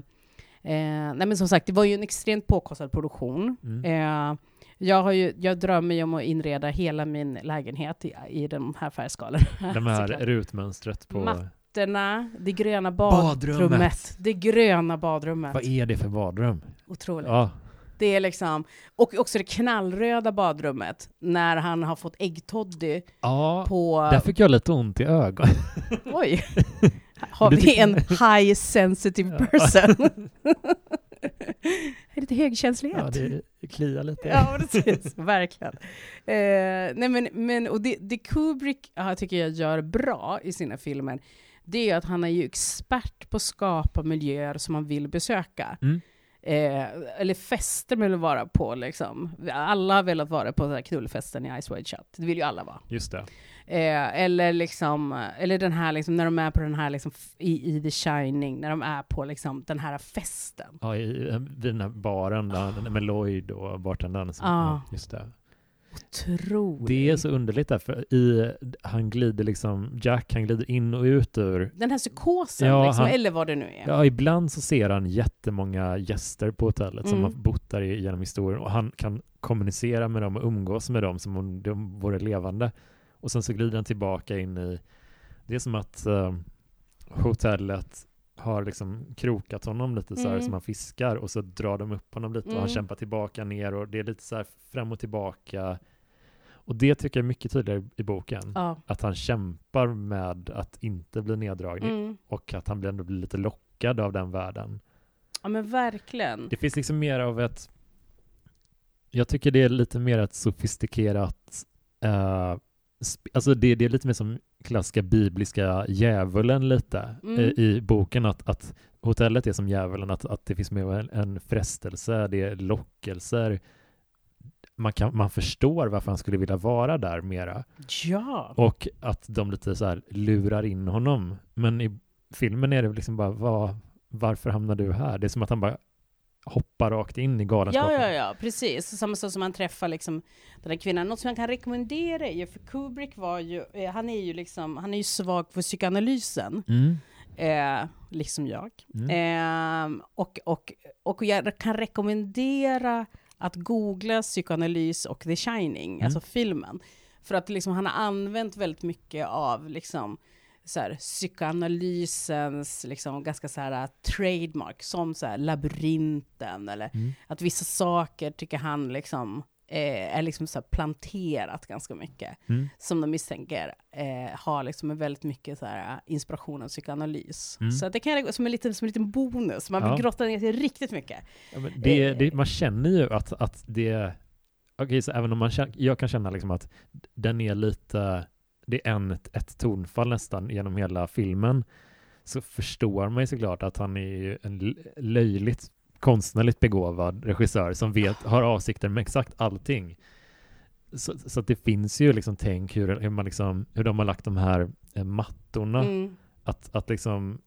nej men som sagt, det var ju en extremt påkostad produktion. Mm. Jag, har ju, jag drömmer ju om att inreda hela min lägenhet i, i de här färgskalorna. De här rutmönstret på... Matt- Mattorna, det gröna badrummet. Badrummet. Det gröna badrummet. Vad är det för badrum? Otroligt. Ja, Det är liksom, och också det knallröda badrummet, när han har fått äggtoddy ja på... där fick jag lite ont i ögonen. Oj! Har vi en high sensitive person? är lite högkänslighet? Ja, det kliar lite. Ja, precis. Verkligen. Eh, nej men, men och det, det Kubrick ja, tycker jag gör bra i sina filmer, det är att han är ju expert på att skapa miljöer som man vill besöka. Mm. Eh, eller fester vill vara på liksom. Alla har velat vara på den här knullfesten i Ice Wide Shut. Det vill ju alla vara. Just det. Eh, eller liksom, eller den här liksom, när de är på den här liksom, i, i The Shining, när de är på liksom den här festen. Ja, i, vid den här baren där, med Lloyd och bartendern. som- Ja. Just det. Otroligt. Det är så underligt där, för i, han glider liksom, Jack han glider in och ut ur Den här psykosen, Ja, liksom, han- eller vad det nu är. Ja, ibland så ser han jättemånga gäster på hotellet som Mm. har bott där genom historien och han kan kommunicera med dem och umgås med dem som om de vore levande. Och sen så glider han tillbaka in i, det är som att eh, hotellet har liksom krokat honom lite så här Mm. som han fiskar och så drar de upp honom lite och han Mm. kämpar tillbaka ner och det är lite så här fram och tillbaka. Och det tycker jag är mycket tydligare i boken. Ja. Att han kämpar med att inte bli neddragen Mm. och att han blir ändå blir lite lockad av den världen. ja, men verkligen. Det finns liksom mer av ett jag tycker det är lite mer ett sofistikerat eh, alltså det, det är lite mer som klassiska bibliska djävulen lite Mm. i, i boken att, att hotellet är som djävulen att, att det finns med en, en frestelse, det är lockelser man, kan, man förstår varför han skulle vilja vara där mera Ja. och att de lite så här lurar in honom. Men i filmen är det liksom bara, vad, varför hamnar du här? Det är som att han bara hoppar rakt in i Ja, galenskapen. ja, ja, precis. Samma sak som man träffar liksom den här kvinnan. Något som jag kan rekommendera är ju, för Kubrick var ju, eh, han är ju liksom, han är ju svag för psykoanalysen, Mm. eh, liksom jag. Mm. Eh, och, och, och jag kan rekommendera att googla psykoanalys och The Shining, Mm. alltså filmen. För att liksom, han har använt väldigt mycket av liksom, så här, psykoanalysens liksom, ganska så här, trademark, som så här, labyrinten, eller Mm. att vissa saker tycker han liksom, eh, är liksom så här planterat ganska mycket Mm. som de misstänker eh, har liksom väldigt mycket så här, inspiration av psykoanalys. Mm. Så att det kan jag, som en liten, som en liten bonus, man vill Ja. grotta ner sig riktigt mycket. Ja, det, Eh. det, man känner ju att, att det... Okej, så även om man känner, jag kan känna liksom att den är lite... Det är en, ett tonfall nästan genom hela filmen. Så förstår man ju såklart att han är ju en löjligt konstnärligt begåvad regissör som vet, har avsikter med exakt allting. Så, så att det finns ju liksom tänk hur, hur, man liksom, hur de har lagt de här eh, mattorna Mm. att, att liksom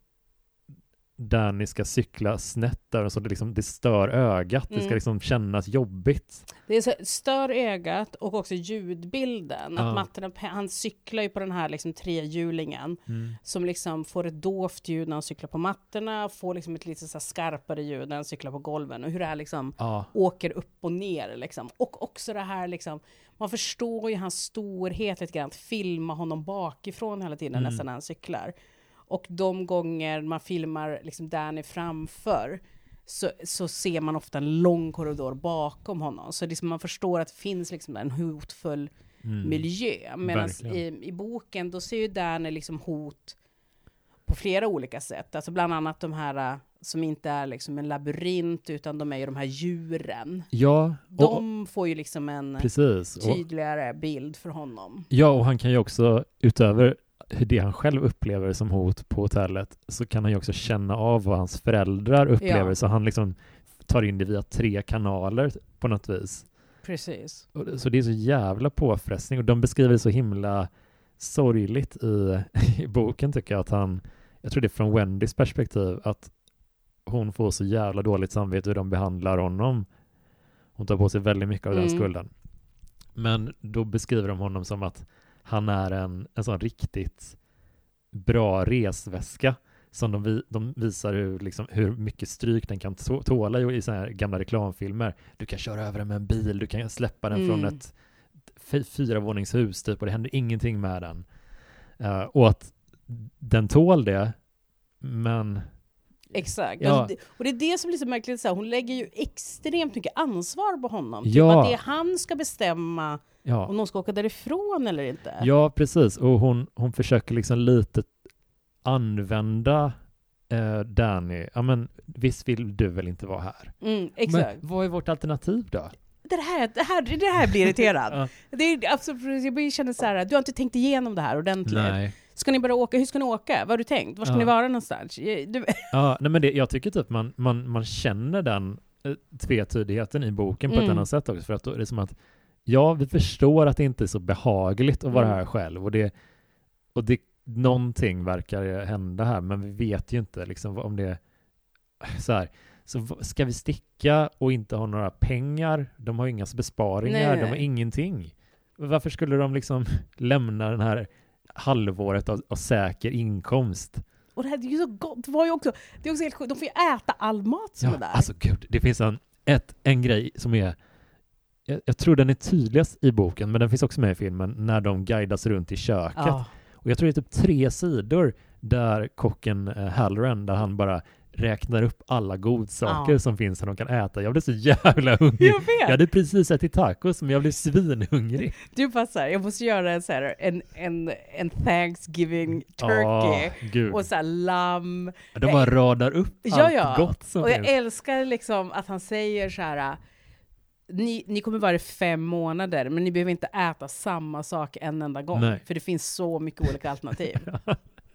Danny ska cykla snett där så det, liksom, det stör ögat. Det ska Mm. liksom kännas jobbigt. Det är så, stör ögat och också ljudbilden. Ja. Att mattorna, han cyklar ju på den här liksom trehjulingen som liksom får ett dovt ljud när han cyklar på mattorna, får liksom ett lite så här skarpare ljud när han cyklar på golven och hur det här liksom Ja, åker upp och ner liksom. Och också det här liksom, man förstår ju hans storhet lite grann, att filma honom bakifrån hela tiden Mm. nästan när han cyklar. Och de gånger man filmar liksom Danny framför så, så ser man ofta en lång korridor bakom honom. Så liksom man förstår att det finns liksom en hotfull mm. miljö. Medan i, i boken, då ser ju Danny liksom hot på flera olika sätt. Alltså bland annat de här uh, som inte är liksom en labyrint, utan de är ju de här djuren. Ja, de får ju liksom en precis. tydligare bild för honom. Ja, och han kan ju också, utöver det han själv upplever som hot på hotellet, så kan han ju också känna av vad hans föräldrar upplever, ja. så han liksom tar in det via tre kanaler på något vis. Precis. Så det är så jävla påfrestning, och de beskriver det så himla sorgligt i, i boken tycker jag, att han, jag tror det är från Wendys perspektiv, att hon får så jävla dåligt samvete hur de behandlar honom. Hon tar på sig väldigt mycket av mm. den skulden. Men då beskriver de honom som att han är en, en sån riktigt bra resväska som de, de visar hur, liksom, hur mycket stryk den kan tåla i, i såna här gamla reklamfilmer. Du kan köra över den med en bil, du kan släppa den mm. från ett fyravåningshus typ och det händer ingenting med den. Uh, och att den tål det, men Exakt. Ja. Alltså, och det är det som blir så märkligt, så här, hon lägger ju extremt mycket ansvar på honom. Typ ja. att det är han ska bestämma ja. om de ska åka därifrån eller inte. Ja, precis. Och hon, hon försöker liksom lite använda eh, Danny. Ja, men visst vill du väl inte vara här? Mm, exakt. Men vad är vårt alternativ då? Det här, det här, det här blir irriterad. ja. det är absolut, jag känner så här, du har inte tänkt igenom det här ordentligt. Nej. Ska ni bara åka? Hur ska ni åka? Vad har du tänkt? Var ska ja. ni vara någonstans? Du... Ja, nej men det, jag tycker typ man, man, man känner den eh, tvetydigheten i boken på mm. ett annat sätt också, för att då är det som att ja, vi förstår att det inte är så behagligt att vara mm. här själv och det, och det någonting verkar hända här, men vi vet ju inte liksom om det så här, så ska vi sticka och inte ha några pengar? De har inga besparingar, nej, nej. de har ingenting. Varför skulle de liksom lämna den här halvåret av, av säker inkomst. Och det här är ju så gott, det var ju också, det är också helt sjukt, de får ju äta all mat som ja, är där. Alltså gud, det finns en, ett, en grej som är, jag, jag, tror den är tydligast i boken, men den finns också med i filmen, när de guidas runt i köket. Ja. Och jag tror det är typ tre sidor där kocken eh, Halloran, där han bara räknar upp alla godsaker ja. som finns som de kan äta. Jag blev så jävla hungrig. Jag, vet. jag hade precis ätit tacos, men jag blev svinhungrig. Du passar, jag måste göra en, så här, en, en, en Thanksgiving turkey oh, och så här, lamm. De bara radar upp ja, allt ja. gott som Och jag älskar liksom att han säger så här ni, ni kommer vara i fem månader, men ni behöver inte äta samma sak en enda gång, Nej. för det finns så mycket olika alternativ.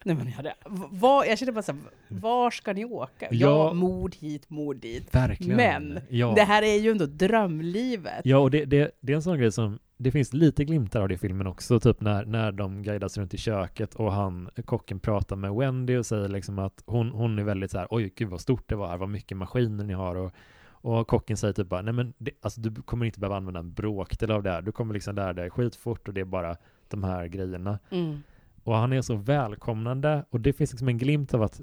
Nej, men jag, hade, var, jag kände bara såhär, var ska ni åka? Ja, ja mord hit, mord dit. Verkligen. Men ja. det här är ju ändå drömlivet. Ja, och det, det, det är en sån grej som, det finns lite glimtar av det i filmen också, typ när, när de guidas runt i köket och han, kocken pratar med Wendy och säger liksom att hon, hon är väldigt så här, oj gud vad stort det var här, vad mycket maskiner ni har och och kocken säger typ bara, nej men det, alltså du kommer inte behöva använda en bråkdel av det här, du kommer liksom lära dig skitfort och det är bara de här grejerna. Mm. Och han är så välkomnande och det finns liksom en glimt av att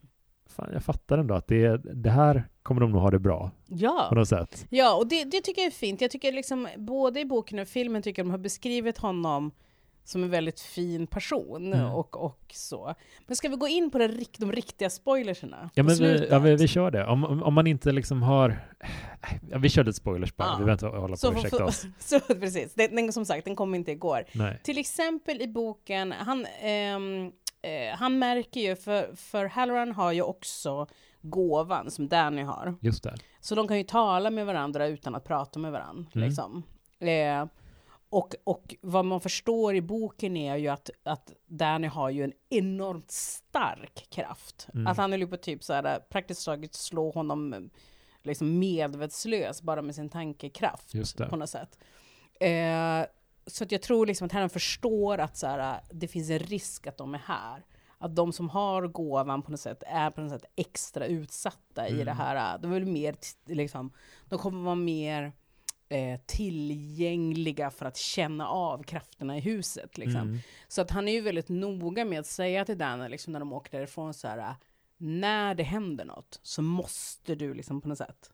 fan, jag fattar ändå att det, det här kommer de nog ha det bra. Ja, på något sätt. ja och det, det tycker jag är fint. Jag tycker liksom både i boken och filmen tycker jag de har beskrivit honom som en väldigt fin person mm. och, och så. Men ska vi gå in på det, de riktiga spoilerserna? Ja, men vi, ja, vi, vi, kör det. Om, om, om, man inte liksom har... Ja, vi körde spoilers bara, ja. vi behöver inte hålla på och ursäkta oss. Så, precis, den, den, som sagt, den kom inte igår. Nej. Till exempel i boken, han, ehm, eh, han märker ju, för, för Halloran har ju också gåvan som Danny har. Just det. Så de kan ju tala med varandra utan att prata med varandra. Mm. Liksom. Eh, och, och vad man förstår i boken är ju att, att Danny har ju en enormt stark kraft. Mm. Att han är på typ så här, praktiskt taget slå honom liksom medvetslös bara med sin tankekraft på något sätt. Eh, så att jag tror liksom att han förstår att så här, det finns en risk att de är här. Att de som har gåvan på något sätt är på något sätt extra utsatta mm. i det här. De, är mer, liksom, de kommer vara mer eh, tillgängliga för att känna av krafterna i huset. Liksom. Mm. Så att han är ju väldigt noga med att säga till Dana, liksom, när de åker därifrån, så här, när det händer något så måste du liksom på något sätt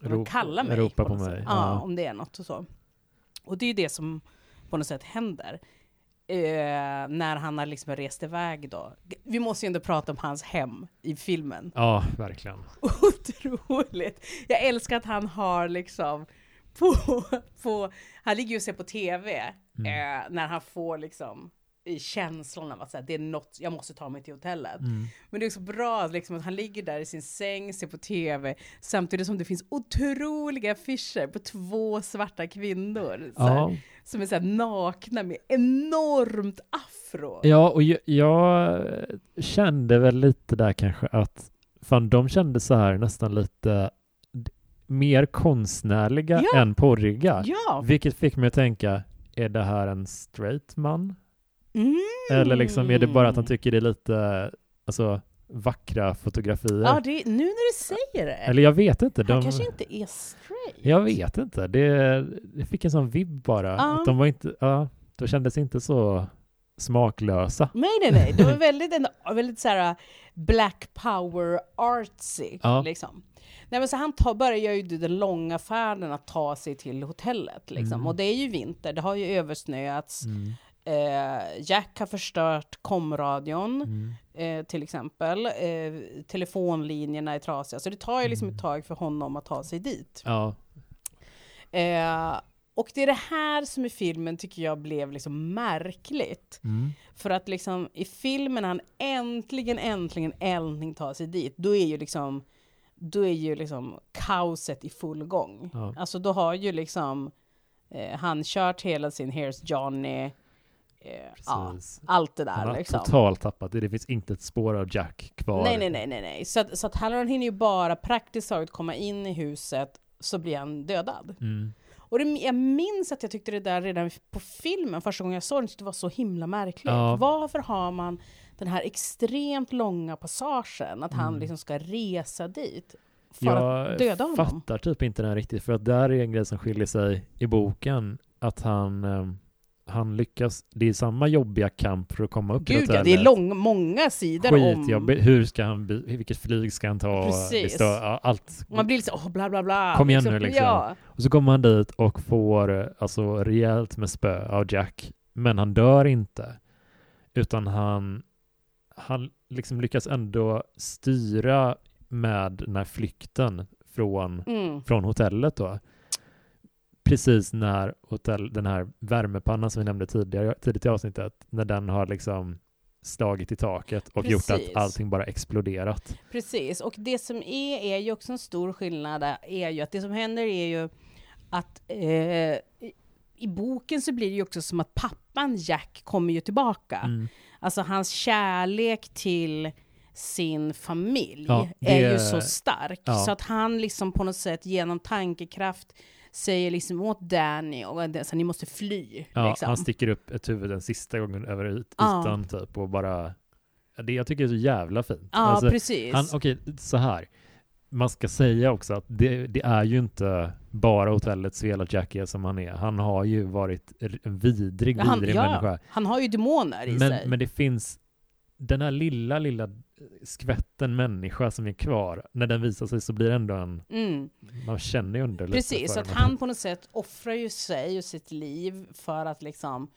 Rop, kalla mig. Ropa på, på mig. Ja, ja, om det är något och så. Och det är ju det som på något sätt händer. Eh, när han har liksom rest iväg då. Vi måste ju ändå prata om hans hem i filmen. Ja, verkligen. Otroligt! Jag älskar att han har liksom på, på, han ligger ju och ser på TV mm. eh, när han får liksom i känslan av att så här, det är något, jag måste ta mig till hotellet. Mm. Men det är så bra liksom, att han ligger där i sin säng, ser på tv, samtidigt som det finns otroliga affischer på två svarta kvinnor. Här, Ja. Som är så här nakna med enormt afro. ja, och jag, jag kände väl lite där kanske att fan, de kände så här nästan lite mer konstnärliga Ja. än porriga. Ja! Vilket fick mig att tänka, är det här en straight man? Mm. Eller liksom är det bara att han tycker det är lite alltså, vackra fotografier? Ja, det, nu när du säger det. Eller jag vet inte. han De, kanske inte är straight. Jag vet inte. Det, det fick en sån vibb bara. Ja. Att de var inte, ja, de kändes inte så smaklösa. Nej, nej, nej. Det var väldigt, ändå, väldigt så här uh, black power artsy. Ja. Liksom. Nej, men så han tar, börjar ju den långa färden att ta sig till hotellet. Liksom. Mm. Och det är ju vinter, det har ju översnöats. Mm. Eh, Jack har förstört komradion, Mm. eh, till exempel. Eh, telefonlinjerna är trasiga. Så det tar ju liksom Mm. ett tag för honom att ta sig dit. Ja. Och det är det här som i filmen tycker jag blev liksom märkligt. Mm. För att liksom i filmen när han äntligen, äntligen, äntligen tar sig dit, då är ju liksom då är ju liksom kaoset i full gång. Ja. Alltså då har ju liksom eh, han kört hela sin Here's Johnny, eh, ja, allt det Han där har liksom. totalt tappat det. Det finns inte ett spår av Jack kvar. Nej, nej, nej, nej, nej. Så att, så att Halloran hinner ju bara praktiskt taget komma in i huset så blir han dödad. Mm. Och det, jag minns att jag tyckte det där redan på filmen, första gången jag såg den, tyckte det var så himla märkligt. Ja. Varför har man den här extremt långa passagen, att han Mm. liksom ska resa dit för Jag att döda honom? fattar typ inte den här riktigt, för att där är en grej som skiljer sig i boken, att han, eh, han lyckas, det är samma jobbiga kamp för att komma upp till Gud ja, hotellet. det är lång, många sidor om... Skitjobbigt, hur ska han, vilket flyg ska han ta? Precis. Ja, allt. Man blir så, åh, bla bla bla. Kom igen nu, liksom. Ja, Och så kommer han dit och får alltså rejält med spö av Jack, men han dör inte, utan han, han liksom lyckas ändå styra med den här flykten från mm. från hotellet då. Precis när hotell, den här värmepannan som vi nämnde tidigare, tidigt i avsnittet, när den har liksom slagit i taket och gjort Precis. att allting bara exploderat. Precis, och det som är, är ju också en stor skillnad, är ju att det som händer är ju att eh, i- boken så blir det ju också som att pappan Jack kommer ju tillbaka. Mm. Alltså hans kärlek till sin familj Ja, är det- ju så stark. ja. Så att han liksom på något sätt genom tankekraft säger liksom åt Danny och så ni måste fly. Ja, liksom. Han sticker upp ett huvud en sista gången över yt- Ja. ytan typ och bara ja, det jag tycker är så jävla fint. Ja, Alltså, precis. han, okej, så här. Man ska säga också att det, det är ju inte bara hotellets fel att Jack är som han är. Han har ju varit en vidrig, han, vidrig ja, människa. han har ju demoner i sig. Men, men det finns den här lilla, lilla skvätten människa som är kvar. När den visar sig så blir det ändå en, mm. man känner ju lite Precis, så att han på något sätt offrar ju sig och sitt liv för att liksom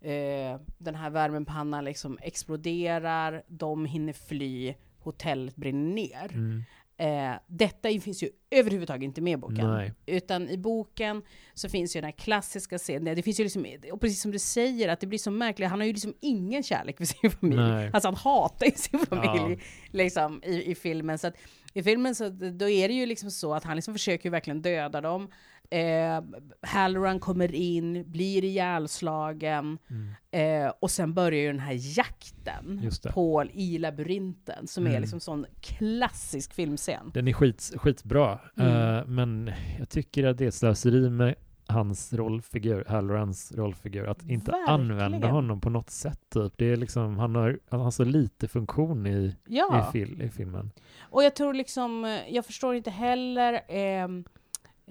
eh, den här värmepannan liksom exploderar, de hinner fly, hotellet brinner ner. Mm, Eh, detta finns ju överhuvudtaget inte med i boken. nej, Utan i boken så finns ju den här klassiska scenen, det finns ju liksom, och precis som du säger, att det blir så märkligt, han har ju liksom ingen kärlek för sin familj. nej. Alltså han hatar ju sin familj Ja. liksom, i, i filmen. Så att, I filmen så då är det ju liksom så att han liksom försöker verkligen döda dem. Eh, Halloran kommer in, blir ihjälslagen Mm, eh, och sen börjar ju den här jakten på i labyrinten som är Mm. liksom sån klassisk filmscen. Den är skit, skitbra, Mm. Eh, men jag tycker att det är slöseri med hans rollfigur, Hallorans rollfigur, att inte Verkligen. använda honom på något sätt. Typ. Det är liksom, han har, han har så lite funktion i, Ja, i, fil, i filmen. och jag tror liksom, eh, jag förstår inte heller ehm,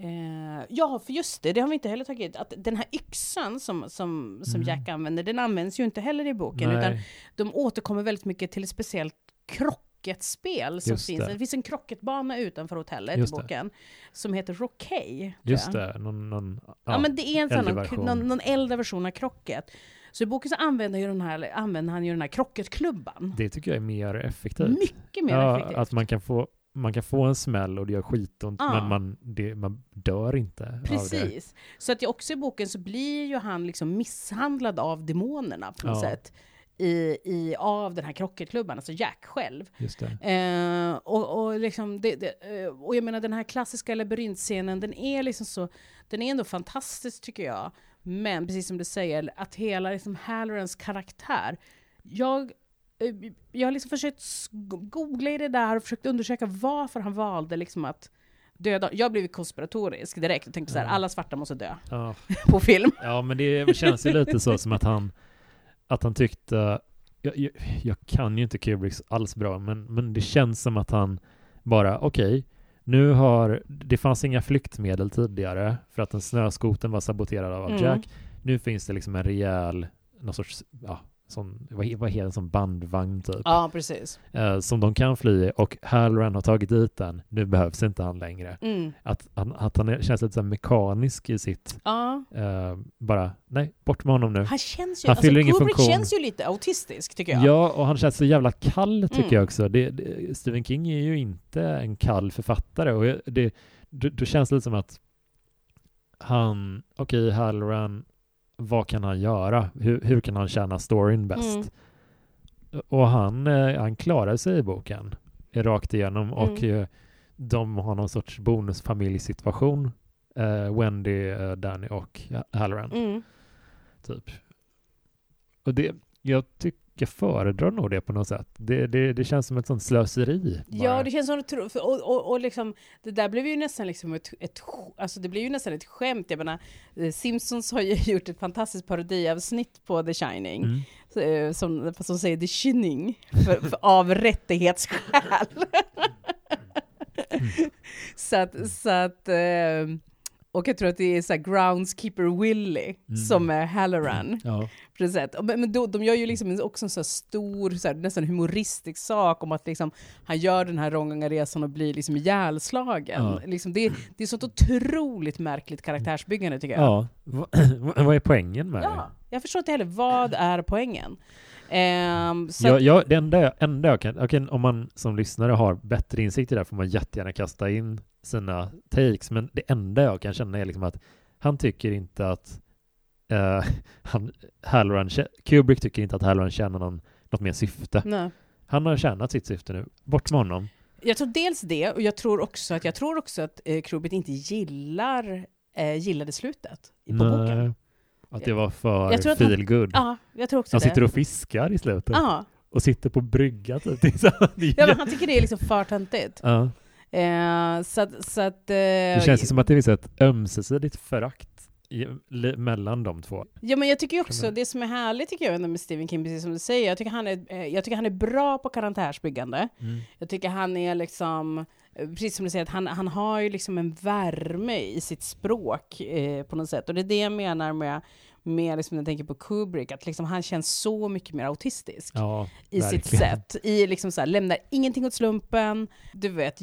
Eh, ja, för just det, det har vi inte heller tagit att den här yxan som, som, som Mm. Jack använder, den används ju inte heller i boken, utan Nej, de återkommer väldigt mycket till ett speciellt krocketspel som Just finns. det. Det. finns en krocketbana utanför hotellet Just i det. boken, som heter Rockey. just det. Någon, någon, Ja, ja, men det är en sån äldre någon, någon, någon äldre version av krocket. Så i boken så använder, ju den här, använder han ju den här krocketklubban. det tycker jag är mer effektivt. Mycket mer ja, effektivt. Att man kan få man kan få en smäll och det gör skitont, Ja. men man, det, man dör inte. Precis. Så att också i boken så blir ju han liksom misshandlad av demonerna på något Ja. sätt. I, i, av den här krockerklubban, alltså Jack själv. Just det. Eh, och, och, liksom det, det, eh, och jag menar den här klassiska labyrintscenen, den är liksom så, den är ändå fantastisk tycker jag. Men precis som du säger, att hela liksom Hallorans karaktär, jag, jag har liksom försökt googla i det där och försökt undersöka varför han valde liksom att döda. Jag blev konspiratorisk direkt och tänkte så här, Ja. alla svarta måste dö Ja. på film. Ja, men det känns ju lite så som att han, att han tyckte, jag, jag, jag kan ju inte Kubricks alls bra, men, men det känns som att han bara, okej, nu har, det fanns inga flyktmedel tidigare för att en snöskoten var saboterad av Mm. Jack. Nu finns det liksom en rejäl, någon sorts, ja, sån, vad, he- vad heter det, som bandvagn typ, Ja, precis. eh, som de kan fly och Halloran har tagit dit den, nu behövs inte han längre. Mm. Att, han- att han är, känns lite så mekanisk i sitt Ja. Eh, bara, nej, bort med honom nu. Han känns ju, Han fyller alltså, ingen Kubrick funktion. känns ju lite autistisk tycker jag. Ja, och han känns så jävla kall tycker Mm. jag också. Det, det, Stephen King är ju inte en kall författare och det, då, då känns det lite som att han, okej, Halloran, vad kan han göra? Hur, hur kan han tjäna storyn bäst? Mm. Och han, eh, han klarar sig i boken eh, rakt igenom och Mm. eh, de har någon sorts bonusfamiljsituation. Wendy, Danny och Halloran. Mm. typ. Och det, jag tycker, jag föredrar nog det på något sätt. Det, det, det känns som ett sånt slöseri. bara. Ja, det känns som att och, och, och liksom, det där blev ju nästan liksom ett, ett, alltså det blev ju nästan ett skämt. Jag menar, eh, Simpsons har ju gjort ett fantastiskt parodiavsnitt på The Shining, Mm. så, eh, som, som säger The Shining, för, för, av rättighetsskäl. så att, så att eh, och jag tror att det är så groundskeeper Willy Mm. som är Halloran. Ja. det sätt. Och Men, då, de gör ju liksom också en så stor, så här, nästan humoristisk sak om att liksom, han gör den här långa resan och blir liksom ihjälslagen. Ja. Liksom det, det är sånt otroligt märkligt karaktärsbyggande tycker jag. ja. Va- vad är poängen med Ja, jag förstår inte heller, vad är poängen? Det? så Jag, jag, det enda jag, enda jag kan, okej, om man som lyssnare har bättre insikt i det här får man jättegärna kasta in sina takes, men det enda jag kan känna är liksom att han tycker inte att eh, han, Halloran, Kubrick tycker inte att Halloran tjänar någon, något mer syfte. nej. Han har tjänat sitt syfte nu. Bort med honom. Jag tror dels det, och jag tror också att, jag tror också att eh, Krubit inte gillar, eh, gillade slutet på boken. Att det var för Jag tror att han- feel good. Ja, jag tror också Han det. sitter och fiskar i slutet. Ja, Och sitter på brygga typ. Ja, men han tycker det är liksom för töntigt. ja. Eh, så att, så att, eh, Det känns ju som att det finns ett ömsesidigt förakt i, li, mellan de två. Ja men jag tycker också, det som är härligt tycker jag ändå med Stephen King, precis som du säger, jag tycker han är, eh, jag tycker han är bra på karaktärsbyggande. Jag tycker han är liksom, eh, precis som du säger, att han, han har ju liksom en värme i sitt språk eh, på något sätt. Och det är det jag menar med, med liksom, när jag tänker på Kubrick, att liksom han känns så mycket mer autistisk. Ja, i sitt verkligen. sätt. I liksom så här, lämnar ingenting åt slumpen, du vet,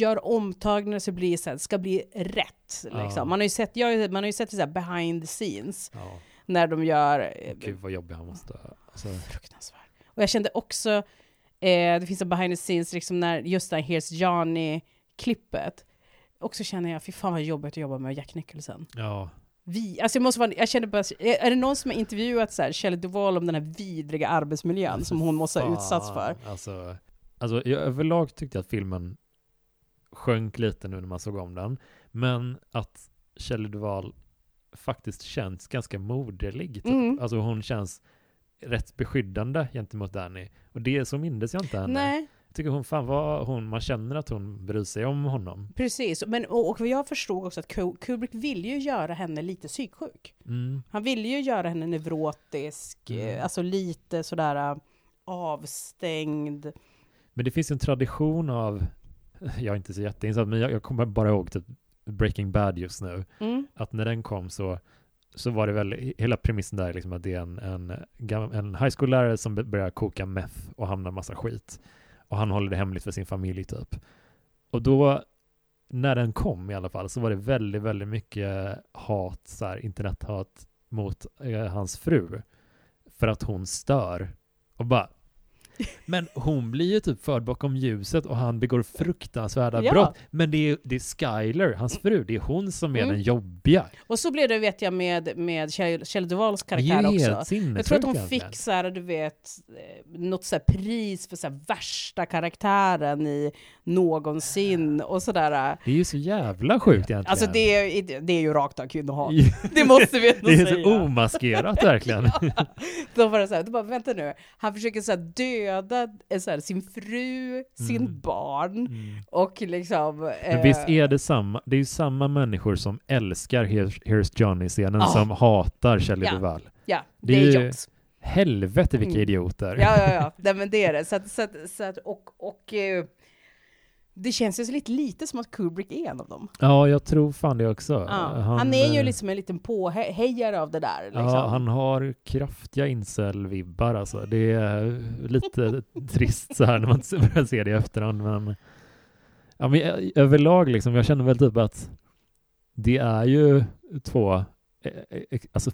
gör omtagningar så blir så här, ska bli rätt. Ja. Liksom. Man har ju sett, jag, man har ju sett så här behind the scenes, Ja. när de gör... eh, Gud vad jobbig han måste... Alltså, Fruktansvärt. Och jag kände också, eh, det finns en behind the scenes, liksom när just det här Here's Johnny-klippet, också känner jag, fy fan vad jobbigt att jobba med Jack Nicholson. ja. Vi, alltså jag, måste vara, jag känner bara, är det någon som har intervjuat så här, Shelley Duvall om den här vidriga arbetsmiljön som hon måste ha utsatts för? Alltså, alltså jag överlag tyckte att filmen sjönk lite nu när man såg om den. Men att Shelley Duvall faktiskt känns ganska moderlig. Typ. Mm. Alltså hon känns rätt beskyddande gentemot Danny. Och det så mindes jag inte henne. Nej, tycker hon fan var hon, man känner att hon bryr sig om honom. precis. Men, och, och jag förstod också att Ku- Kubrick ville ju göra henne lite psyksjuk. Mm. Han ville ju göra henne neurotisk, Mm. eh, alltså lite sådär äh, avstängd. Men det finns en tradition av, jag är inte så jätteinsatt, men jag, jag kommer bara ihåg typ Breaking Bad just nu. Mm. att när den kom så, så var det väl hela premissen där liksom att det är en, en, en high school-lärare som börjar koka meth och hamnar massa skit. Och han håller det hemligt för sin familj typ. Och då, när den kom i alla fall, så var det väldigt, väldigt mycket hat, så här, internethat mot eh, hans fru. För att hon stör. Och bara, men hon blir ju typ förd bakom ljuset och han begår fruktansvärda Ja. brott. Men det är, det är Skyler, hans fru, det är hon som är Mm. den jobbiga. Och så blev det vet jag med, med Kjell, Kjell Duvals karaktär också. Jag tror att hon fick så här, du vet, eh, något så här pris för så här värsta karaktären i någonsin och sådär. Det är ju så jävla sjukt egentligen. Alltså det är, det är ju rakt av kvinnohat. Det måste vi ändå Det är säga. så omaskerat verkligen. Då var det så här, då bara, vänta nu, han försöker så här döda eh, så här, sin fru, sin Mm. barn Mm. och liksom... Men eh, visst är det samma, det är ju samma människor som älskar Here's, Here's Johnny-scenen Ja. som hatar Shelley Ja. Duvall. Ja, det det, är är ju- Jones. Helvete vilka Mm. idioter. Ja, ja, ja, Nej, men det är det. Så att, så att, så att, och, och eh, det känns ju så lite, lite som att Kubrick är en av dem. Ja, jag tror fan det också. Ja. Han, är ju eh, liksom en liten påhejare av det där. Liksom. Ja, han har kraftiga incel-vibbar alltså. Det är lite trist så här när man börjar se det i efterhand. Men, ja, men ö- överlag liksom, jag känner väl typ att det är ju två, eh, eh, alltså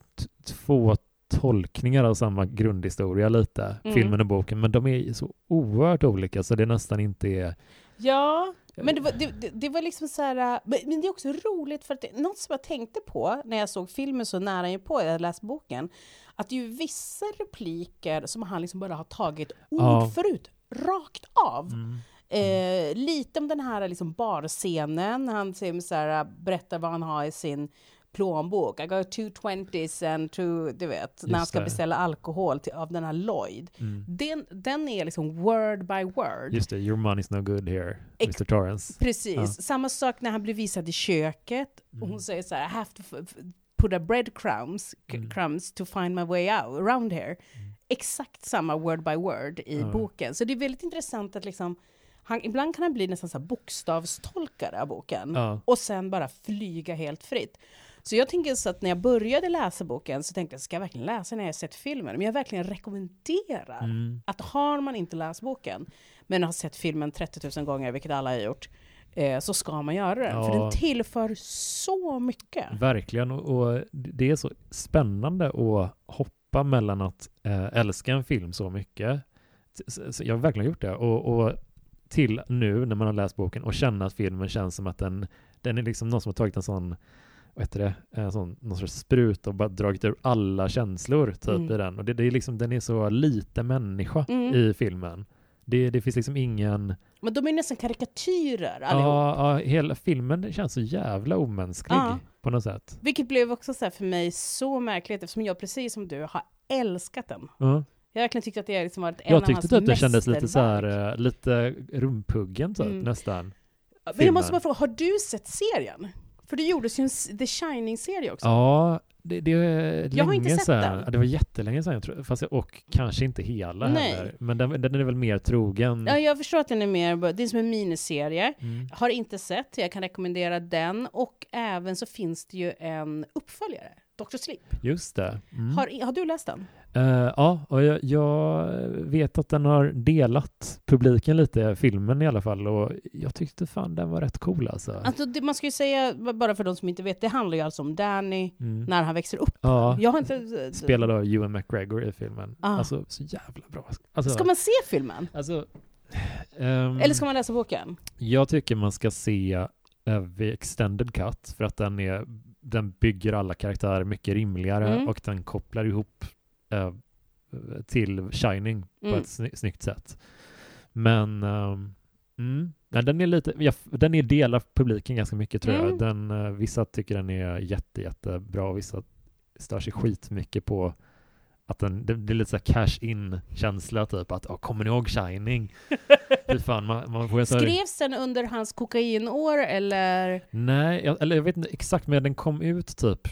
två tolkningar av samma grundhistoria lite, Mm. filmen och boken, men de är så oerhört olika så det nästan inte är... Ja, men det var, det, det, var liksom så här, äh, men, det är också roligt för att det, något som jag tänkte på när jag såg filmen så nära på, jag läste boken, att det är ju vissa repliker som han liksom bara har tagit ord Ja. för ut, rakt av. Mm. Eh, lite om den här liksom barscenen, han säger så här, berättar vad han har i sin plånbok. I got two twenties and two, du vet, när han ska det. beställa alkohol till, av den här Lloyd. Mm. Den, den är liksom word by word. Just det, your money's no good here, Ex- Mr. Torrance. Precis. Ja. Samma sak när han blir visad i köket. Och Mm. hon säger så här, I have to put a breadcrumbs Mm. crumbs to find my way out, around here. Exakt samma word by word i Ja. boken. Så det är väldigt intressant att liksom, han, ibland kan han bli nästan så här bokstavstolkare av boken. Ja. Och sen bara flyga helt fritt. Så jag tänker så att när jag började läsa boken så tänkte jag, ska jag verkligen läsa när jag sett filmen? Men jag verkligen rekommenderar Mm. att har man inte läst boken, men har sett filmen 30 000 gånger, vilket alla har gjort, eh, så ska man göra den. För Ja. den tillför så mycket. Verkligen, och, det är så spännande att hoppa mellan att eh, älska en film så mycket, så jag har verkligen gjort det, och, och till nu när man har läst boken och känna att filmen känns som att den, den är liksom någon som har tagit en sån vad heter det, en sån, någon sorts sprut och bara dragit ur alla känslor typ Mm. i den. Och det, det är liksom, den är så lite människa Mm. i filmen. Det, det finns liksom ingen... Men de är nästan karikatyrer allihop. Ja, ja, hela filmen känns så jävla omänsklig Ja. på något sätt. Vilket blev också så för mig så märkligt eftersom jag precis som du har älskat den. Ja. Jag verkligen tyckt att det liksom varit en Jag av tyckte hans typ det kändes lite så här, eh, lite rumpuggen typ Mm. nästan. Men jag måste bara fråga, har du sett serien? För det gjordes ju en The Shining-serie också. Ja, det, det är Jag har inte sett sedan. den. Det var jättelänge sedan jag tror, fast och kanske inte hela Nej. heller. Men den, den är väl mer trogen. Ja, jag förstår att den är mer, det är som en miniserie. Mm. Har inte sett, jag kan rekommendera den. Och även så finns det ju en uppföljare, Dr. Sleep. Just det. Mm. Har, har du läst den? Eh, ja, och jag, jag vet att den har delat publiken lite, filmen i alla fall, och jag tyckte fan den var rätt cool alltså. Alltså, det, man ska ju säga, bara för de som inte vet, det handlar ju alltså om Danny Mm. när han växer upp. Ja, Jag har inte... spelad av Ewan McGregor i filmen. Ah. Alltså, så jävla bra. Alltså, Ska man se filmen? alltså, ehm, Eller ska man läsa boken? Jag tycker man ska se uh, extended cut för att den, är, den bygger alla karaktärer mycket rimligare Mm. och den kopplar ihop eh, till Shining på Mm. ett sny- snyggt sätt. Men ehm, mm, den är lite, ja, den är del av publiken ganska mycket tror jag. Mm. Den, eh, vissa tycker den är jätte, jättebra vissa stör sig skitmycket på att den, det, är lite så här cash in känsla typ att, oh, kommer ni ihåg Shining? Fy fan, man, man får Skrevs den under hans kokainår eller? Nej, jag, eller jag vet inte exakt, men den kom ut typ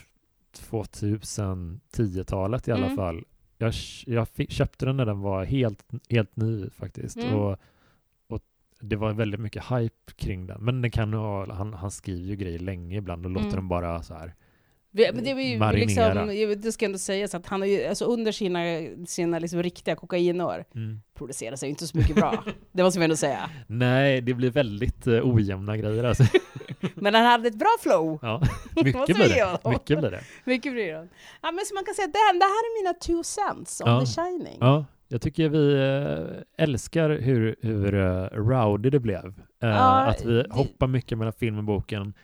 2010-talet i alla Mm. fall. Jag, jag fick, köpte den när den var helt, helt ny faktiskt. Mm. Och, och det var väldigt mycket hype kring den. Men den kan ha, han, han skriver ju grejer länge ibland och låter Mm. den bara så här. Vi- Men det var ju Marinera. liksom, det ska ändå sägas att han har ju, alltså under sina, sina liksom riktiga kokainår, Mm. producerar sig inte så mycket bra. det måste vi ändå säga. Nej, det blir väldigt uh, ojämna grejer alltså. Men han hade ett bra flow. ja, mycket blir det. Mycket blir det. Mycket blir det. Ja, men så man kan säga att det här, är mina two cents om Ja. The Shining. Ja, Jag tycker vi eh, älskar hur, hur uh, rowdy det blev. Ja, att vi det- hoppar mycket mellan film och boken.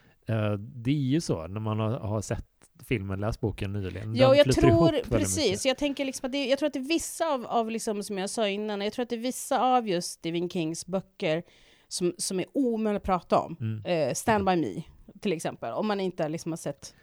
Det är ju så när man har, har sett filmen, läst boken nyligen. Ja, och jag tror, precis, jag tänker liksom att det, jag tror att det är vissa av, av liksom, som jag sa innan, jag tror att det är vissa av just Stephen Kings böcker som, som är omöjliga att prata om. Mm. Eh, Stand By Me, till exempel, om man inte liksom har sett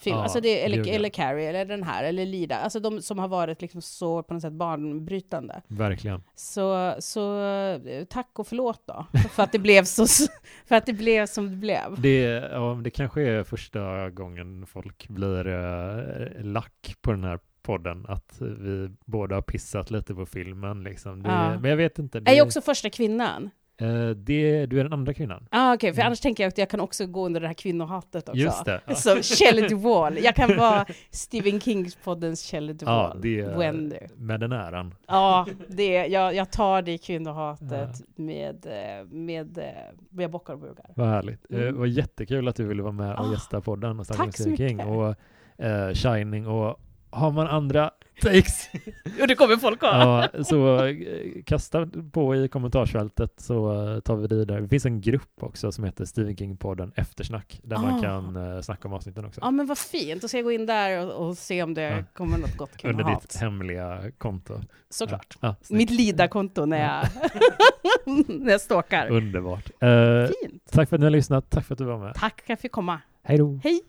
film, Ja, alltså det, eller, eller Carrie, eller den här, eller Lida, alltså de som har varit liksom så på något sätt banbrytande. Verkligen. Så, så eh, tack och förlåt då, för att det blev så, för att det blev som det blev. Det, ja, det kanske är första gången folk blir uh, lack på den här podden, att vi båda har pissat lite på filmen. Liksom. Det, Ja. Men jag vet inte. Det, Är jag också första kvinnan? Eh, det, du är den andra kvinnan. Ah, Okej, för Mm. annars tänker jag att jag kan också gå under det här kvinnohatet också. Just det. Ja. Så Shelley Duvall. Jag kan vara Stephen Kings-poddens Shelley Ja, Duvall. det, Wendy. med den äran. Ja, det, jag, jag tar det kvinnohatet med, eh, med, eh, med bockar och bugar. Vad härligt. Mm. Det var jättekul att du ville vara med och Ah, gästa podden och snacka om Stephen King och eh, Shining och har man andra takes Och det kommer folk ha. ja, så eh, kasta på i kommentarsfältet så eh, tar vi det där. Det finns en grupp också som heter Stephen King-podden Eftersnack där man Ah. kan eh, snacka om avsnitten också. Ja men vad fint, då ska jag gå in där och, och se om det Ja. kommer något gott under kvinnohat. ditt hemliga konto. Såklart. Ja, snyggt. Mitt Lida-konto när jag, när jag stalkar. Underbart. Eh, Fint. tack för att ni har lyssnat. Tack för att du var med. Tack för att jag fick komma. Hej då. Hej!